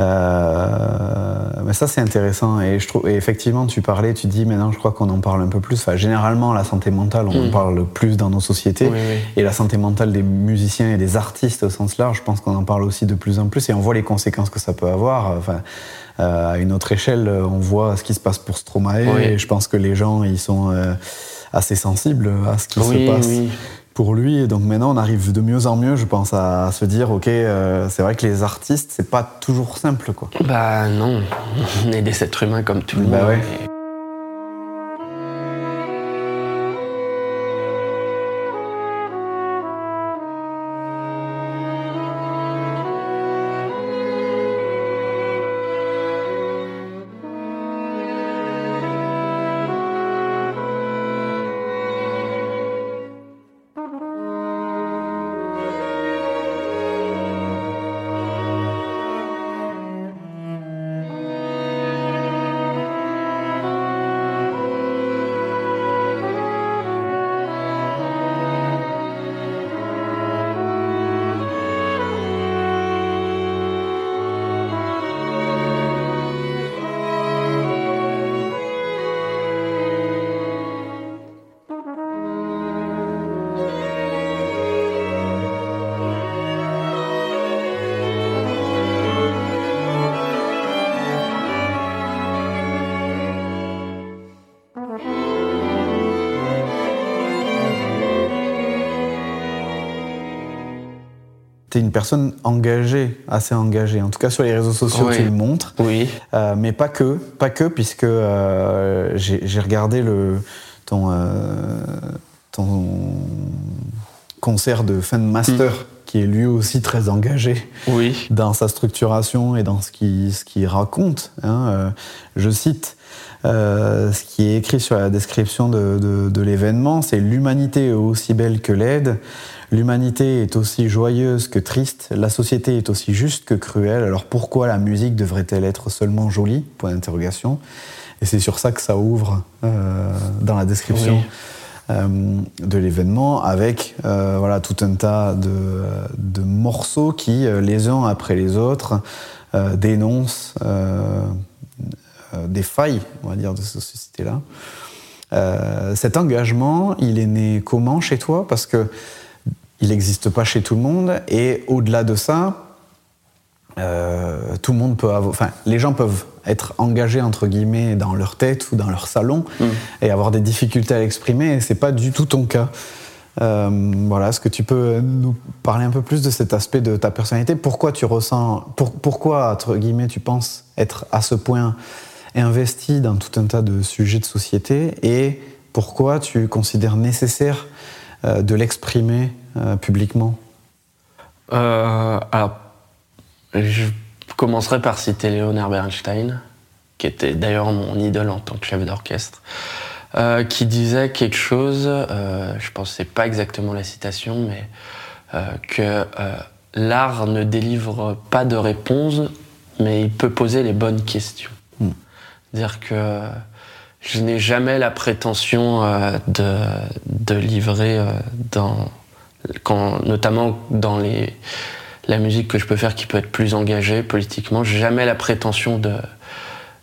Euh, mais ça, c'est intéressant. Et, je trouve, et effectivement, tu parlais, tu dis maintenant, je crois qu'on en parle un peu plus. Enfin, généralement, la santé mentale, on en Mm. parle plus dans nos sociétés. Oui, oui. Et la santé mentale des musiciens et des artistes au sens large, je pense qu'on en parle aussi de plus en plus. Et on voit les conséquences que ça peut avoir. Enfin, euh, à une autre échelle, on voit ce qui se passe pour Stromae. Oui. Et je pense que les gens, ils sont euh, assez sensibles à ce qui se passe. Pour lui. Et donc maintenant, on arrive de mieux en mieux, je pense, à se dire, ok, euh, c'est vrai que les artistes, c'est pas toujours simple, quoi. Bah non, on est des êtres humains comme tout le Bah monde. ouais. Et- personne engagée, assez engagée. En tout cas, sur les réseaux sociaux, Oui. tu le montres. Oui, Euh, mais pas que, pas que, puisque euh, j'ai regardé le, ton, euh, ton concert de de master, qui est lui aussi très engagé oui, dans sa structuration et dans ce qu'il ce qu'il raconte. hein. Euh, je cite euh, ce qui est écrit sur la description de, de- de l'événement, c'est l'humanité aussi belle que laide, l'humanité est aussi joyeuse que triste, la société est aussi juste que cruelle. Alors pourquoi la musique devrait-elle être seulement jolie? Point d'interrogation. Et c'est sur ça que ça ouvre euh, dans la description Oui. euh, de l'événement avec euh, voilà, tout un tas de, de morceaux qui, les uns après les autres, dénoncent des failles, on va dire, de cette société-là. Euh, cet engagement, il est né comment chez toi? Parce que il n'existe pas chez tout le monde. Et au-delà de ça, euh, tout le monde peut avoir. Enfin, les gens peuvent être engagés entre guillemets dans leur tête ou dans leur salon Mm. et avoir des difficultés à l'exprimer. Et c'est pas du tout ton cas. Euh, voilà, est-ce que tu peux nous parler un peu plus de cet aspect de ta personnalité? Pourquoi tu ressens, pour- pourquoi entre guillemets tu penses être à ce point investi dans tout un tas de sujets de société? Et pourquoi tu considères nécessaire euh, de l'exprimer euh, publiquement Euh, alors, je commencerai par citer Leonard Bernstein, qui était d'ailleurs mon idole en tant que chef d'orchestre, euh, qui disait quelque chose, je pense que c'est pas exactement la citation, mais que l'art ne délivre pas de réponse, mais il peut poser les bonnes questions. C'est-à-dire que je n'ai jamais la prétention euh, de, de livrer euh, dans quand, notamment dans les, la musique que je peux faire qui peut être plus engagée politiquement, j'ai jamais la prétention de,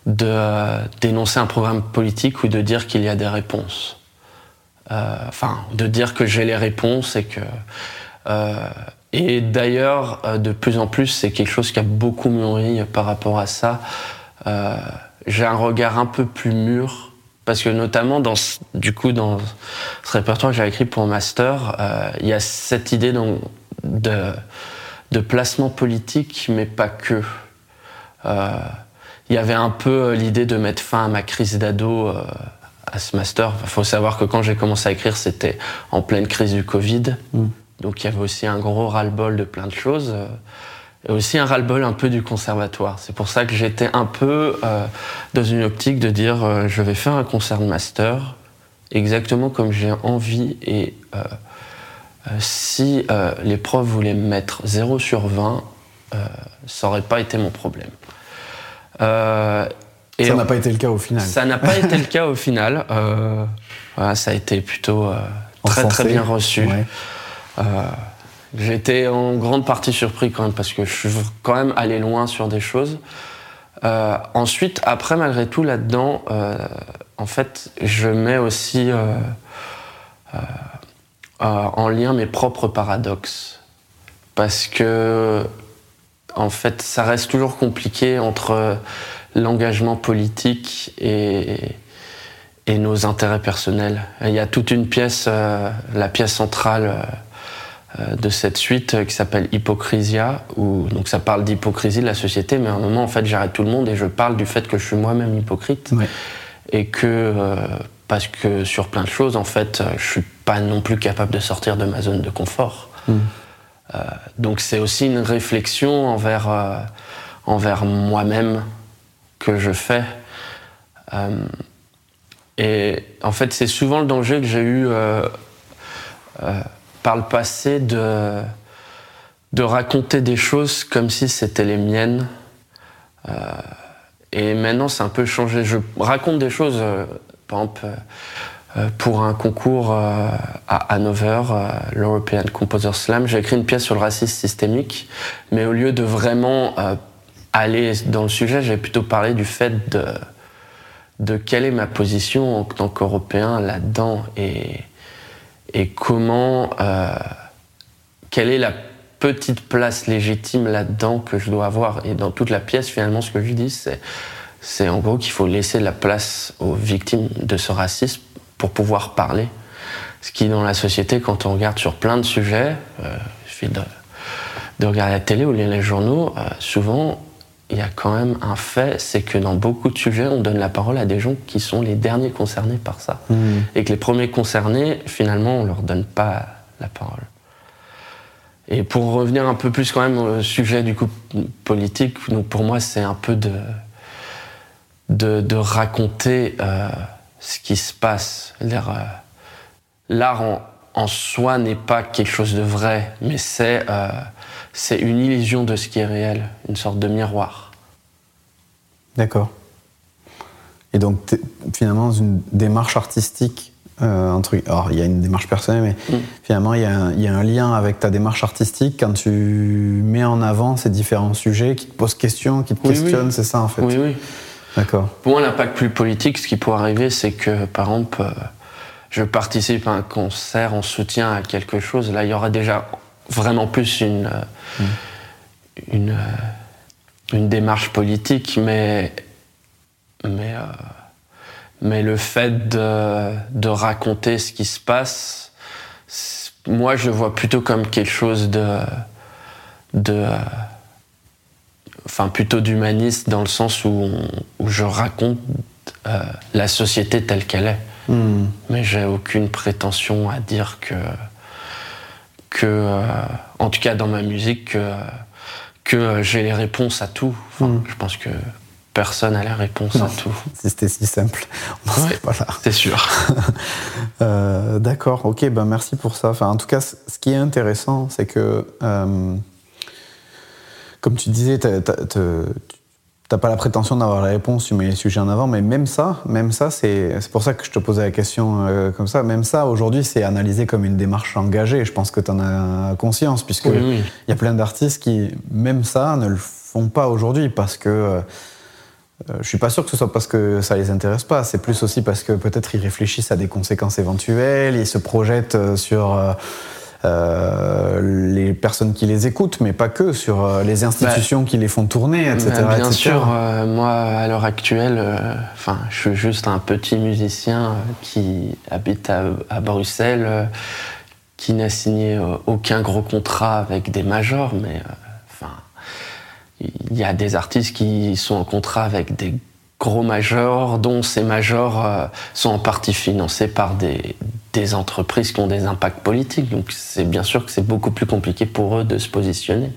de euh, dénoncer un programme politique ou de dire qu'il y a des réponses. Euh, enfin, de dire que j'ai les réponses et que. euh, et d'ailleurs, de plus en plus, c'est quelque chose qui a beaucoup mûri par rapport à ça. J'ai un regard un peu plus mûr parce que notamment dans ce- du coup dans ce répertoire que j'avais écrit pour master, euh, il y a cette idée donc, de, de placement politique, mais pas que. Euh, il y avait un peu l'idée de mettre fin à ma crise d'ado euh, à ce master. Il faut savoir que quand j'ai commencé à écrire, c'était en pleine crise du Covid. Mm. Donc il y avait aussi un gros ras-le-bol de plein de choses. Et aussi un ras-le-bol un peu du conservatoire. C'est pour ça que j'étais un peu euh, dans une optique de dire euh, je vais faire un concert de master exactement comme j'ai envie et euh, si les profs voulaient me mettre 0 sur 20, euh, ça n'aurait pas été mon problème. Et Ça n'a pas été le cas au final. ça n'a pas été le cas au final. Voilà, ça a été plutôt très très bien reçu. Ouais. J'étais en grande partie surpris quand même parce que je suis quand même allé loin sur des choses. Euh, ensuite, après, malgré tout, là-dedans, euh, en fait, je mets aussi euh, en lien mes propres paradoxes. Parce que, en fait, ça reste toujours compliqué entre l'engagement politique et, nos intérêts personnels. Il y a toute une pièce, la pièce centrale de cette suite euh, qui s'appelle Hypocrisia, où donc ça parle d'hypocrisie de la société, mais à un moment en fait j'arrête tout le monde et je parle du fait que je suis moi-même hypocrite et que euh, parce que sur plein de choses en fait je suis pas non plus capable de sortir de ma zone de confort. Hmm. donc c'est aussi une réflexion envers envers moi-même que je fais. et en fait c'est souvent le danger que j'ai eu par le passé de, de raconter des choses comme si c'était les miennes. Euh, et maintenant, c'est un peu changé. Je raconte des choses, euh, par exemple, euh, pour un concours à Hanover, l'European Composer Slam, j'ai écrit une pièce sur le racisme systémique, mais au lieu de vraiment aller dans le sujet, j'ai plutôt parlé du fait de, de quelle est ma position en tant qu'Européen là-dedans. Et, et comment, euh, quelle est la petite place légitime là-dedans que je dois avoir. Et dans toute la pièce, finalement, ce que je dis, c'est, en gros qu'il faut laisser la place aux victimes de ce racisme pour pouvoir parler. Ce qui, dans la société, quand on regarde sur plein de sujets, euh, il suffit de, de, regarder la télé ou lire les journaux, euh, souvent, il y a quand même un fait, c'est que dans beaucoup de sujets, on donne la parole à des gens qui sont les derniers concernés par ça. Mmh. Et que les premiers concernés, finalement, on leur donne pas la parole. Et pour revenir un peu plus quand même au sujet du coup politique, donc pour moi, c'est un peu de, de, raconter euh, ce qui se passe. Euh, l'art en, en, soi n'est pas quelque chose de vrai, mais c'est... Euh, c'est une illusion de ce qui est réel, une sorte de miroir. D'accord. Et donc, finalement, une démarche artistique, euh, un truc. Alors, il y a une démarche personnelle, mais mm. finalement, il y, a un, lien avec ta démarche artistique quand tu mets en avant ces différents sujets qui te posent question, qui te questionnent, c'est ça en fait Oui, oui. D'accord. Pour moi, l'impact plus politique, ce qui pourrait arriver, c'est que, par exemple, euh, je participe à un concert en soutien à quelque chose. Là, il y aura déjà vraiment plus une, euh, une, euh, une, démarche politique, mais, mais, euh, mais le fait de, de, raconter ce qui se passe, moi je le vois plutôt comme quelque chose de. de enfin, plutôt d'humaniste dans le sens où, où je raconte la société telle qu'elle est. Hmm. Mais j'ai aucune prétention à dire que que, euh, en tout cas dans ma musique, que, que j'ai les réponses à tout. Mm. Je pense que personne n'a les réponses à tout. Si c'était si simple, on n'en serait pas là. C'est sûr. Euh, d'accord, ok, ben merci pour ça. Enfin, en tout cas, ce qui est intéressant, c'est que, euh, comme tu disais, T'as pas la prétention d'avoir la réponse, tu mets les sujets en avant, mais même ça, même ça, c'est pour ça que je te posais la question euh, comme ça. Même ça, aujourd'hui, c'est analysé comme une démarche engagée. Je pense que tu en as conscience, puisque il y a plein d'artistes qui, même ça, ne le font pas aujourd'hui parce que euh, je suis pas sûr que ce soit parce que ça les intéresse pas. C'est plus aussi parce que peut-être ils réfléchissent à des conséquences éventuelles, ils se projettent euh, sur euh, les personnes qui les écoutent, mais pas que, sur euh, les institutions qui les font tourner, etc. Bah, bien sûr, euh, moi, à l'heure actuelle, enfin, je suis juste un petit musicien qui habite à, Bruxelles, qui n'a signé aucun gros contrat avec des majors, mais enfin, il y a des artistes qui sont en contrat avec des gros majors, dont ces majors sont en partie financés par des, des entreprises qui ont des impacts politiques. Donc c'est bien sûr que c'est beaucoup plus compliqué pour eux de se positionner.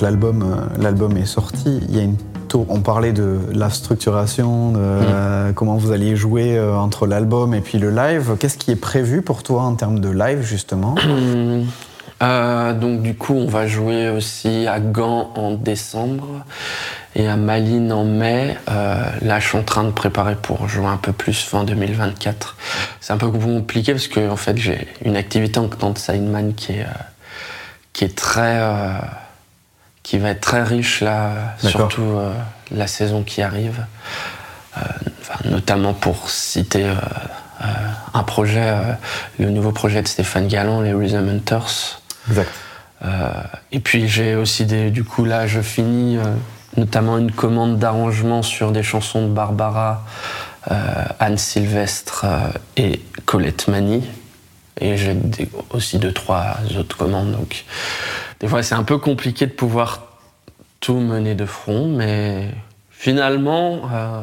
L'album, euh, l'album est sorti. Il y a une tour. On parlait de la structuration, de euh, comment vous alliez jouer euh, entre l'album et puis le live. Qu'est-ce qui est prévu pour toi en termes de live justement Euh, donc du coup, on va jouer aussi à Gand en décembre et à Malines en mai. Euh, là, je suis en train de préparer pour jouer un peu plus fin 2024. C'est un peu compliqué parce que en fait, j'ai une activité en tant que sideman qui est qui est très euh, qui va être très riche là, surtout euh, la saison qui arrive. Euh, enfin, notamment pour citer euh, un projet, le nouveau projet de Stéphane Galland, les Rhythm Hunters. Exact. Et puis j'ai aussi des, du coup là je finis notamment une commande d'arrangement sur des chansons de Barbara, Anne Sylvestre et Colette Mani. Et j'ai aussi deux trois autres commandes donc des fois c'est un peu compliqué de pouvoir tout mener de front mais finalement euh,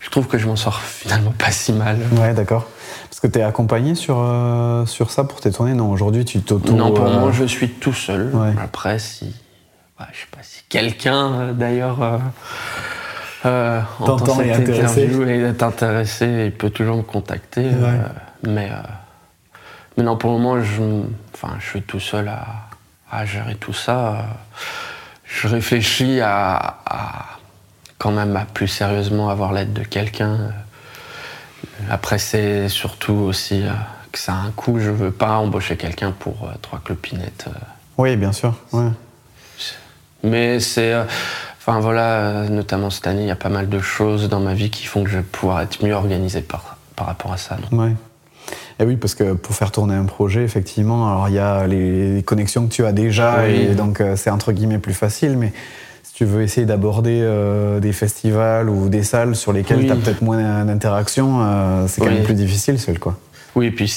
je trouve que je m'en sors finalement pas si mal. Ouais, d'accord. Parce que tu es accompagné sur, euh, sur ça pour tes tournées? Non, aujourd'hui tu t'auto. Non, pour euh, moi, je suis tout seul. Ouais. Après, si. ouais, je sais pas si quelqu'un, d'ailleurs. Euh, et cette intéressé. interview et est intéressé, il peut toujours me contacter. euh, Ouais. mais, euh, mais non, pour le moment, je, enfin, je suis tout seul à, à gérer tout ça. Euh, Je réfléchis à, à quand même à plus sérieusement avoir l'aide de quelqu'un. Après, c'est surtout aussi euh, que ça a un coût. Je veux pas embaucher quelqu'un pour euh, trois clopinettes. euh. Oui, bien sûr. Ouais. Mais c'est. euh, Enfin voilà, euh, notamment cette année, il y a pas mal de choses dans ma vie qui font que je vais pouvoir être mieux organisé par, par rapport à ça. non. Ouais. Et oui, parce que pour faire tourner un projet, effectivement, alors il y a les connexions que tu as déjà, Oui. et donc euh, c'est entre guillemets plus facile, mais si tu veux essayer d'aborder euh, des festivals ou des salles sur lesquelles Oui. tu as peut-être moins d'interaction, euh, c'est quand Oui. même plus difficile seul, quoi. Oui, et puis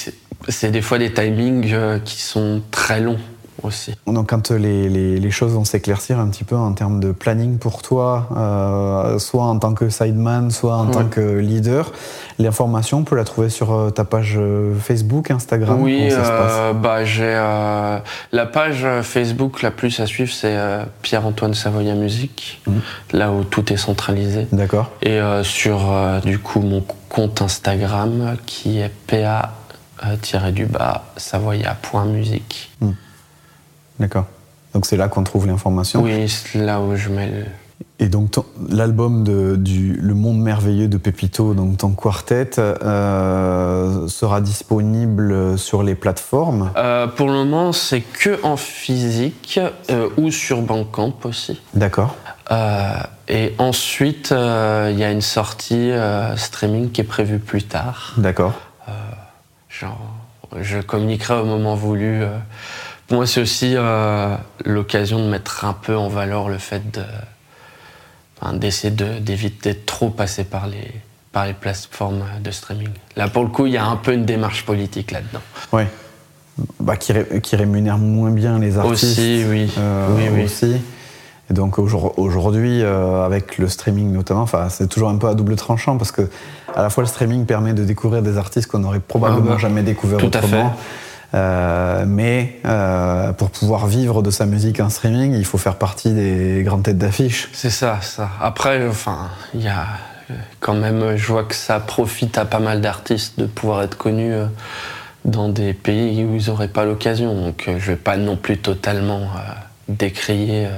c'est des fois des timings qui sont très longs aussi. Donc quand les, les- les choses vont s'éclaircir un petit peu en termes de planning pour toi, euh, soit en tant que sideman, soit en tant que leader, l'information, on peut la trouver sur euh, ta page euh, Facebook, Instagram? Oui, ça euh, bah, j'ai euh, la page Facebook la plus à suivre, c'est Pierre-Antoine Savoya Musique, Mhm. là où tout est centralisé. D'accord. Et sur du coup mon compte Instagram qui est pa euh, tiré du bas savoya.musique. D'accord. Donc c'est là qu'on trouve l'information. Oui, c'est là où je mets le... Et donc l'album de- du Le Monde Merveilleux de Pépito, donc ton quartet, euh, sera disponible sur les plateformes? Euh, pour le moment, c'est que en physique euh, ou sur Bandcamp aussi. D'accord. Et ensuite, il y a une sortie streaming qui est prévue plus tard. D'accord. Genre, je communiquerai au moment voulu. Pour moi, c'est aussi euh, l'occasion de mettre un peu en valeur le fait de, enfin, d'essayer de- d'éviter de trop passer par les, par les plateformes de streaming. Là, pour le coup, il y a un peu une démarche politique là-dedans. Ouais. Bah, qui, ré- qui rémunère moins bien les artistes. Aussi, oui. euh, Oui, oui. aussi. Et donc aujourd- aujourd'hui, euh, avec le streaming notamment, c'est toujours un peu à double tranchant parce que à la fois le streaming permet de découvrir des artistes qu'on n'aurait probablement Ah bah, jamais découvert tout à autrement. fait. Euh, mais euh, pour pouvoir vivre de sa musique en streaming, il faut faire partie des grandes têtes d'affiche. C'est ça, ça. Après, enfin, il y a quand même, je vois que ça profite à pas mal d'artistes de pouvoir être connus euh, dans des pays où ils n'auraient pas l'occasion. Donc, je vais pas non plus totalement décrier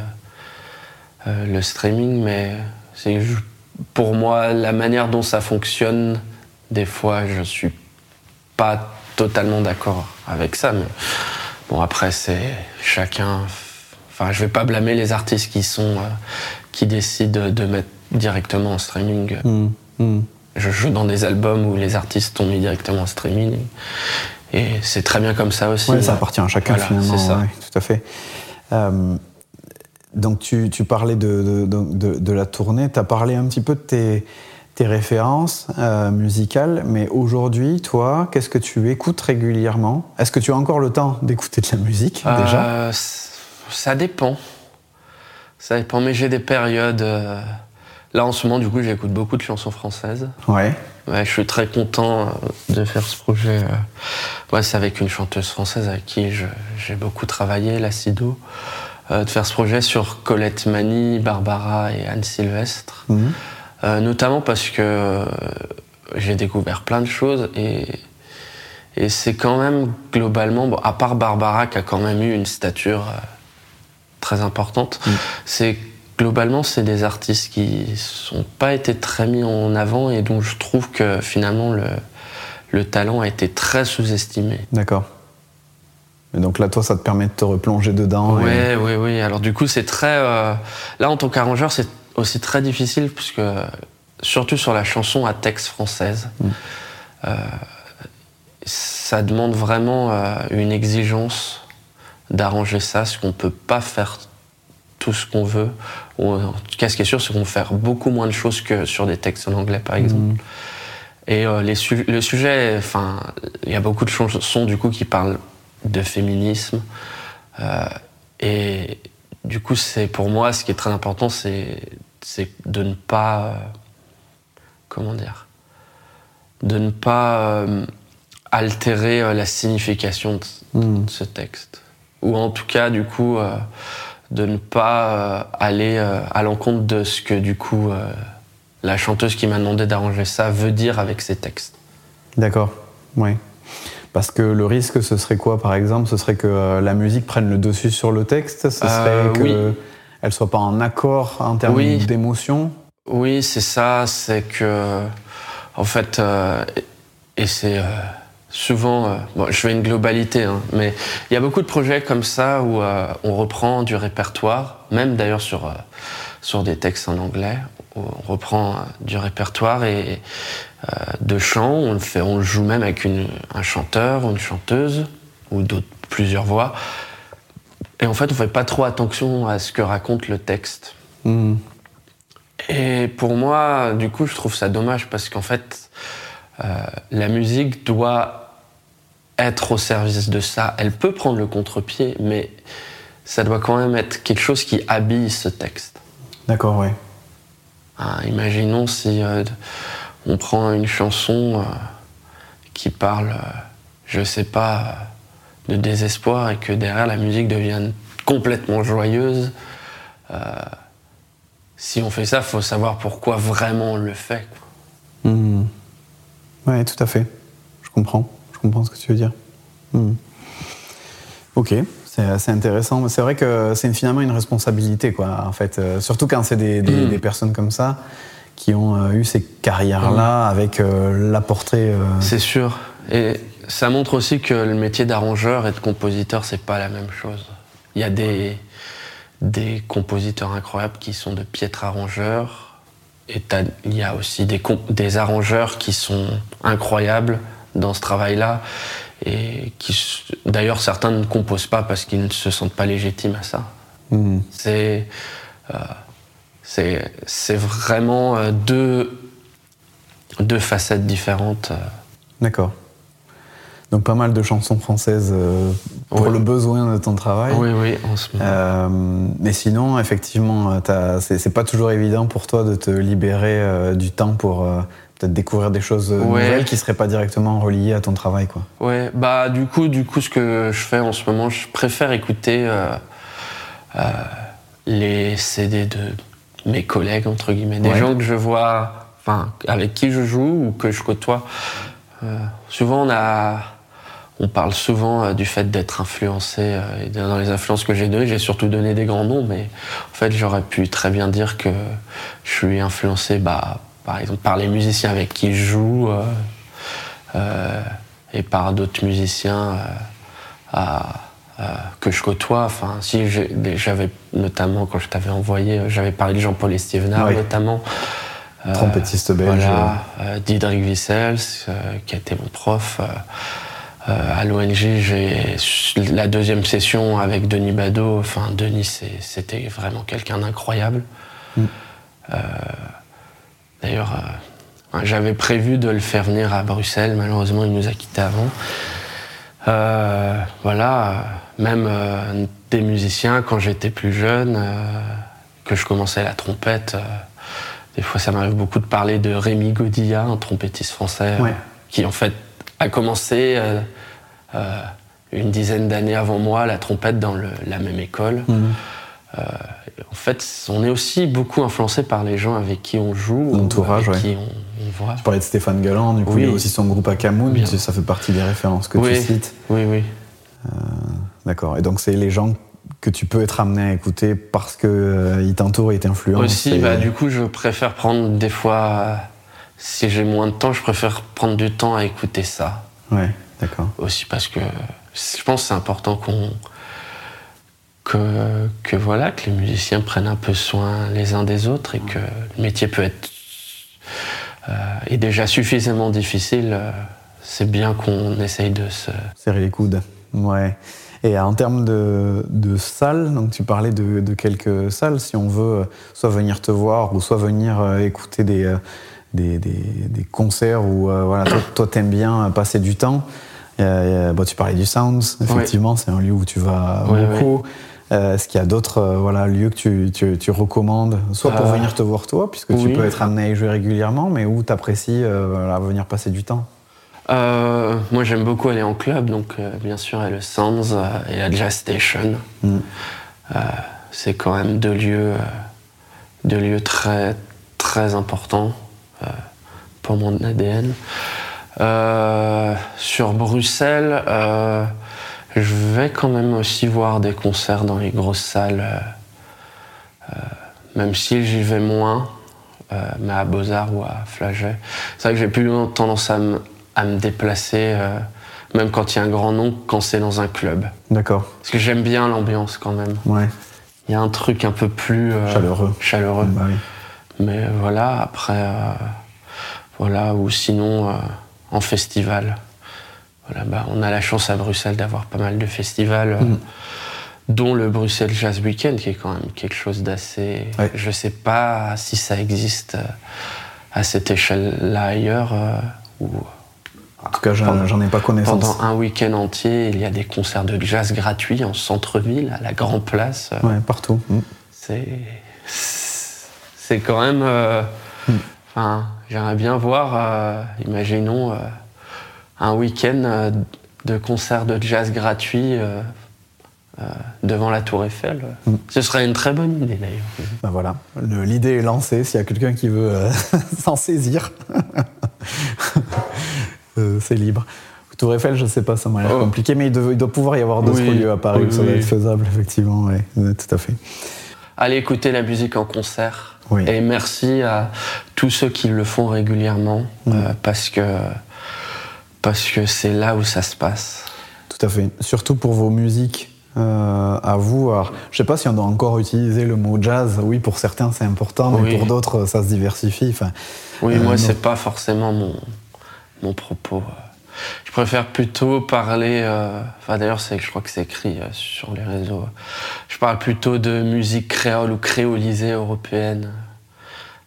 le streaming, mais c'est pour moi la manière dont ça fonctionne. Des fois, je suis pas totalement d'accord avec ça, mais bon après c'est chacun. Enfin, je vais pas blâmer les artistes qui sont euh, qui décident de mettre directement en streaming. Hmm, hmm. Je joue dans des albums où les artistes ont mis directement en streaming et c'est très bien comme ça aussi. Ouais, ça appartient à chacun Voilà, finalement. c'est ça. ouais, tout à fait. Euh, donc tu, tu parlais de, de, de- de- de la tournée, tu as parlé un petit peu de tes, tes références euh, musicales, mais aujourd'hui, toi, qu'est-ce que tu écoutes régulièrement? Est-ce que tu as encore le temps d'écouter de la musique déjà Euh, c- ça dépend. Ça dépend, mais j'ai des périodes. euh, Là, en ce moment, du coup, j'écoute beaucoup de chansons françaises. Ouais, Ouais, je suis très content de faire ce projet. Ouais, c'est avec une chanteuse française avec qui j'ai beaucoup travaillé, Lacido. de faire ce projet sur Colette Mani, Barbara et Anne Sylvestre. Mhm. notamment parce que j'ai découvert plein de choses et, et c'est quand même globalement, bon, à part Barbara qui a quand même eu une stature très importante, Mm. c'est globalement c'est des artistes qui sont pas été très mis en avant et dont je trouve que finalement le, le talent a été très sous-estimé. D'accord. Et donc là, toi, ça te permet de te replonger dedans. Oui, et- oui, oui. Alors du coup, c'est très. euh, Là, en tant qu'arrangeur, c'est aussi très difficile puisque surtout sur la chanson à texte française, Mm. euh, ça demande vraiment euh, une exigence d'arranger ça, ce qu'on peut pas faire tout ce qu'on veut. Ou, en tout cas, ce qui est sûr, c'est qu'on peut faire beaucoup moins de choses que sur des textes en anglais, par exemple. Mhm. Et euh, les su- le sujet, enfin, il y a beaucoup de chansons du coup qui parlent de féminisme. Et du coup, c'est pour moi, ce qui est très important, c'est c'est de ne pas, euh, comment dire, de ne pas euh, altérer euh, la signification de, Mhm. de ce texte, ou en tout cas, du coup, de ne pas aller à l'encontre de ce que du coup la chanteuse qui m'a demandé d'arranger ça veut dire avec ses textes. D'accord. Oui. Parce que le risque, ce serait quoi, par exemple? Ce serait que la musique prenne le dessus sur le texte? Ce serait que oui. Elle soit pas en accord en termes Oui. d'émotion. Oui, c'est ça, c'est que, en fait, euh, et c'est euh, souvent, euh, bon, je fais une globalité, hein, mais il y a beaucoup de projets comme ça où on reprend du répertoire, même d'ailleurs sur, sur des textes en anglais, où on reprend du répertoire et de chant, on le, fait, on le joue même avec une, un chanteur ou une chanteuse, ou d'autres, plusieurs voix, et en fait, on fait pas trop attention à ce que raconte le texte. Mhm. Et pour moi, du coup, je trouve ça dommage parce qu'en fait, euh, la musique doit être au service de ça. Elle peut prendre le contre-pied, mais ça doit quand même être quelque chose qui habille ce texte. D'accord, oui. Hein, imaginons si euh, on prend une chanson euh, qui parle, je sais pas, de désespoir et que derrière la musique devienne complètement joyeuse. euh, si on fait ça, faut savoir pourquoi vraiment on le fait. Mhm. Ouais, tout à fait. Je comprends. Je comprends ce que tu veux dire. Mhm. Ok, c'est assez intéressant. C'est vrai que c'est finalement une responsabilité, quoi, en fait. Euh, surtout quand c'est des, des- des personnes comme ça qui ont euh, eu ces carrières-là avec euh, la portée. C'est sûr. Et ça montre aussi que le métier d'arrangeur et de compositeur, c'est pas la même chose. Il y a des, des compositeurs incroyables qui sont de piètres arrangeurs. Et il y a aussi des, des arrangeurs qui sont incroyables dans ce travail-là. Et qui, d'ailleurs, certains ne composent pas parce qu'ils ne se sentent pas légitimes à ça. C'est euh, c'est c'est vraiment euh, deux, deux facettes différentes. euh. D'accord. Donc pas mal de chansons françaises euh, pour Ouais. le besoin de ton travail. Oui, oui, en ce moment. Euh, mais sinon, effectivement, euh, c'est pas toujours évident pour toi de te libérer euh, du temps pour peut-être découvrir des choses Ouais. nouvelles qui seraient pas directement reliées à ton travail, quoi. Ouais, bah du coup, du coup, ce que je fais en ce moment, je préfère écouter les CD de mes collègues entre guillemets, des Ouais. gens que je vois, enfin, avec qui je joue ou que je côtoie. Souvent, on a, on parle souvent euh, du fait d'être influencé. euh, et dans les influences que j'ai données, j'ai surtout donné des grands noms, mais en fait, j'aurais pu très bien dire que je suis influencé, bah, par exemple, par les musiciens avec qui je joue. euh, euh, et par d'autres musiciens euh, à- que je côtoie. Enfin, si j'avais notamment quand je t'avais envoyé, j'avais parlé de Jean-Paul Estevenard Oui. notamment. Trompettiste belge. Voilà, Diedrich Wissels, qui a été mon prof. euh, à l'ONG, j'ai la deuxième session avec Denis Badeau. Enfin, Denis, c'était vraiment quelqu'un d'incroyable. Mm. Euh, D'ailleurs, euh, j'avais prévu de le faire venir à Bruxelles. Malheureusement, il nous a quittés avant. Euh, voilà, même des musiciens quand j'étais plus jeune, que je commençais la trompette. des fois, ça m'arrive beaucoup de parler de Rémi Godilla, un trompettiste français, Ouais. qui en fait a commencé euh, euh, une dizaine d'années avant moi la trompette dans le- la même école. Mhm. Euh, en fait, on est aussi beaucoup influencé par les gens avec qui on joue, ou L'entourage, avec ouais. qui on, on voit. Tu parlais de Stéphane Galland, du coup, Oui. il y a aussi son groupe à Camoun, Bien. ça fait partie des références que oui, tu cites. oui, oui. D'accord. Et donc, c'est les gens que tu peux être amené à écouter parce qu'ils t'entourent et t'influencent. Aussi, et- bah, du coup, je préfère prendre des fois, euh, si j'ai moins de temps, je préfère prendre du temps à écouter ça. Ouais, d'accord. Aussi parce que je pense que c'est important qu'on. Que, que voilà, que les musiciens prennent un peu soin les uns des autres et que le métier peut être. euh, est déjà suffisamment difficile. euh, c'est bien qu'on essaye de se. Serrer les coudes. Ouais. Et en termes de, de salles, donc tu parlais de, de quelques salles, si on veut euh, soit venir te voir ou soit venir écouter des, des, des- des concerts où euh, voilà, toi, t'aimes bien passer du temps. Euh, bon, tu parlais du Sounds, effectivement, c'est un lieu où tu vas Ouais, beaucoup. Euh, Est-ce qu'il y a d'autres euh, voilà, lieux que tu, tu, tu recommandes, soit pour venir te voir toi, puisque tu peux être amené à y jouer régulièrement, mais où tu apprécies venir passer du temps? Euh, moi, j'aime beaucoup aller en club, donc euh, bien sûr, a le Sands euh, et la Jazz Station. Mm. C'est quand même deux lieux, deux lieux très, très importants pour mon ADN. Euh, sur Bruxelles, euh, je vais quand même aussi voir des concerts dans les grosses salles, euh, euh, même si j'y vais moins, euh, mais à Beaux-Arts ou à Flagey. C'est vrai que j'ai plus tendance à me, à me déplacer, euh, même quand il y a un grand nom, quand c'est dans un club. D'accord. Parce que j'aime bien l'ambiance quand même. Ouais. Il y a un truc un peu plus euh, Chaleureux. chaleureux. Bah oui. Mais voilà, après, euh, voilà, ou sinon euh, en festival. Voilà, bah, on a la chance à Bruxelles d'avoir pas mal de festivals, euh, Mhm. dont le Bruxelles Jazz Weekend, qui est quand même quelque chose d'assez. Ouais. Je sais pas si ça existe à cette échelle-là ailleurs, En tout cas, j'en ai pas connaissance. pendant un week-end entier, il y a des concerts de jazz gratuits en centre-ville, à la Grand Place. Ouais, partout. Mm. c'est c'est quand même euh, enfin j'aimerais bien voir euh, imaginons euh, un week-end de concert de jazz gratuit euh, devant la Tour Eiffel Mm. ce serait une très bonne idée d'ailleurs Ben voilà, l'idée est lancée. S'il y a quelqu'un qui veut euh, s'en saisir, euh, c'est libre. Tour Eiffel, je sais pas, ça m'a l'air Oh. compliqué, mais il doit, il doit pouvoir y avoir d'autres Oui, lieux à Paris où oui, ça doit être faisable, effectivement. Ouais, tout à fait. allez écouter la musique en concert Oui. et merci à tous ceux qui le font régulièrement euh, parce que parce que c'est là où ça se passe Tout à fait. Surtout pour vos musiques euh, à vous. Alors, je sais pas si on doit encore utiliser le mot jazz. Oui, pour certains c'est important, mais Oui. pour d'autres ça se diversifie. Enfin, Oui, Euh, moi, non. c'est pas forcément mon, mon propos. Je préfère plutôt parler. euh, Enfin, d'ailleurs, c'est- je crois que c'est écrit euh, sur les réseaux. Je parle plutôt de musique créole ou créolisée européenne,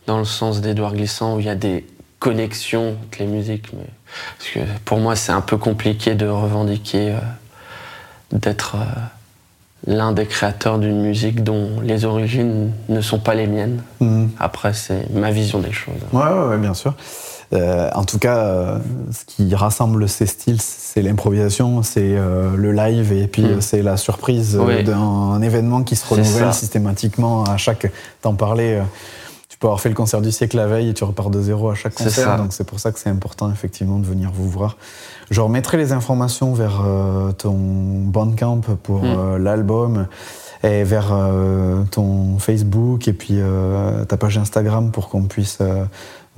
dans le sens d'Édouard Glissant, où il y a des connexions entre les musiques. Mais, parce que pour moi, c'est un peu compliqué de revendiquer euh, d'être l'un des créateurs d'une musique dont les origines ne sont pas les miennes. mm. Après, c'est ma vision des choses. Ouais, ouais, ouais, bien sûr. Euh, en tout cas, euh, ce qui rassemble ces styles, c'est l'improvisation, c'est euh, le live et puis Mm. euh, c'est la surprise euh, Oui. d'un événement qui se renouvelle systématiquement à chaque. T'en parlais, euh, tu peux avoir fait le concert du siècle la veille et tu repars de zéro à chaque concert. Donc c'est pour ça que c'est important effectivement de venir vous voir. Je remettrai les informations vers euh, ton Bandcamp pour Mm. euh, l'album et vers euh, ton Facebook et puis euh, ta page Instagram pour qu'on puisse euh,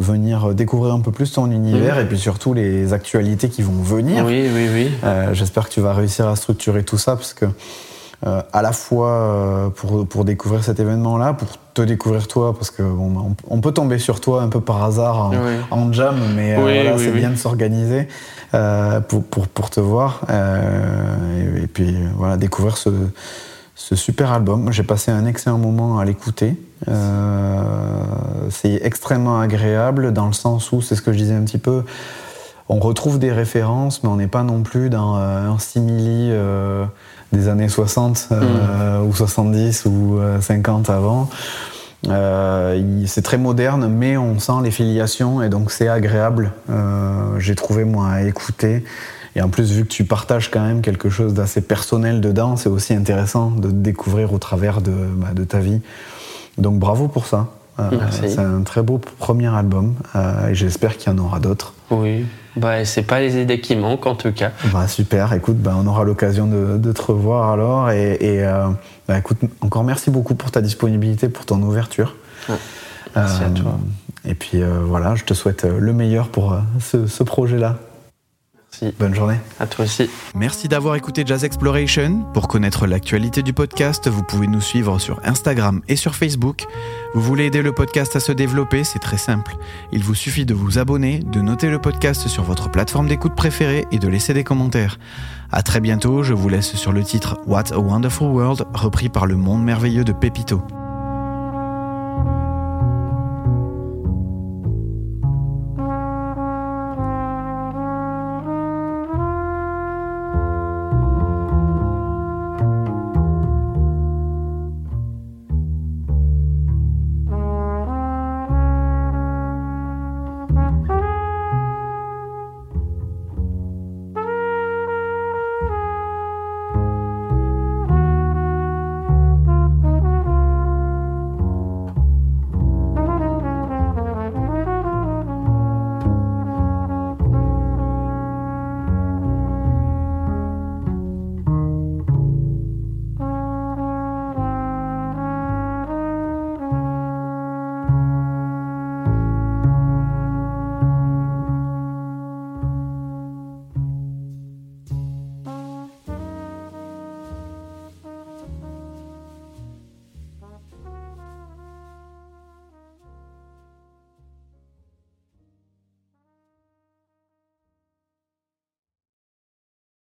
venir découvrir un peu plus ton univers et puis surtout les actualités qui vont venir. Oui, oui, oui. Euh, J'espère que tu vas réussir à structurer tout ça parce que euh, à la fois euh, pour, pour découvrir cet événement-là, pour te découvrir toi, parce que bon, bah, on, peut tomber sur toi un peu par hasard en, Oui. en jam, mais euh, Oui, voilà, oui, c'est bien de s'organiser euh, pour, pour, pour te voir euh, et, et puis euh, voilà découvrir ce, ce super album. J'ai passé un excellent moment à l'écouter. Euh, c'est extrêmement agréable dans le sens où, c'est ce que je disais un petit peu, on retrouve des références, mais on n'est pas non plus dans euh, un simili euh, des années 60 euh, ou 70 ou euh, 50 avant. C'est très moderne, mais on sent les filiations et donc c'est agréable. J'ai trouvé moi à écouter Et en plus, vu que tu partages quand même quelque chose d'assez personnel dedans, c'est aussi intéressant de te découvrir au travers de, bah, de ta vie. Donc bravo pour ça. Euh, c'est un très beau premier album euh, et j'espère qu'il y en aura d'autres. Oui, bah, c'est pas les idées qui manquent en tout cas. Bah, super, écoute, bah, on aura l'occasion de, de te revoir alors. Et, et, euh, bah, écoute, encore merci beaucoup pour ta disponibilité, pour ton ouverture. Ouais. Merci à toi. Et puis voilà, je te souhaite le meilleur pour ce, ce projet-là. Merci. Bonne journée. À toi aussi. Merci d'avoir écouté Jazz Exploration. Pour connaître l'actualité du podcast, vous pouvez nous suivre sur Instagram et sur Facebook. Vous voulez aider le podcast à se développer, c'est très simple. Il vous suffit de vous abonner, de noter le podcast sur votre plateforme d'écoute préférée et de laisser des commentaires. À très bientôt, je vous laisse sur le titre What a Wonderful World, repris par le monde merveilleux de Pepito.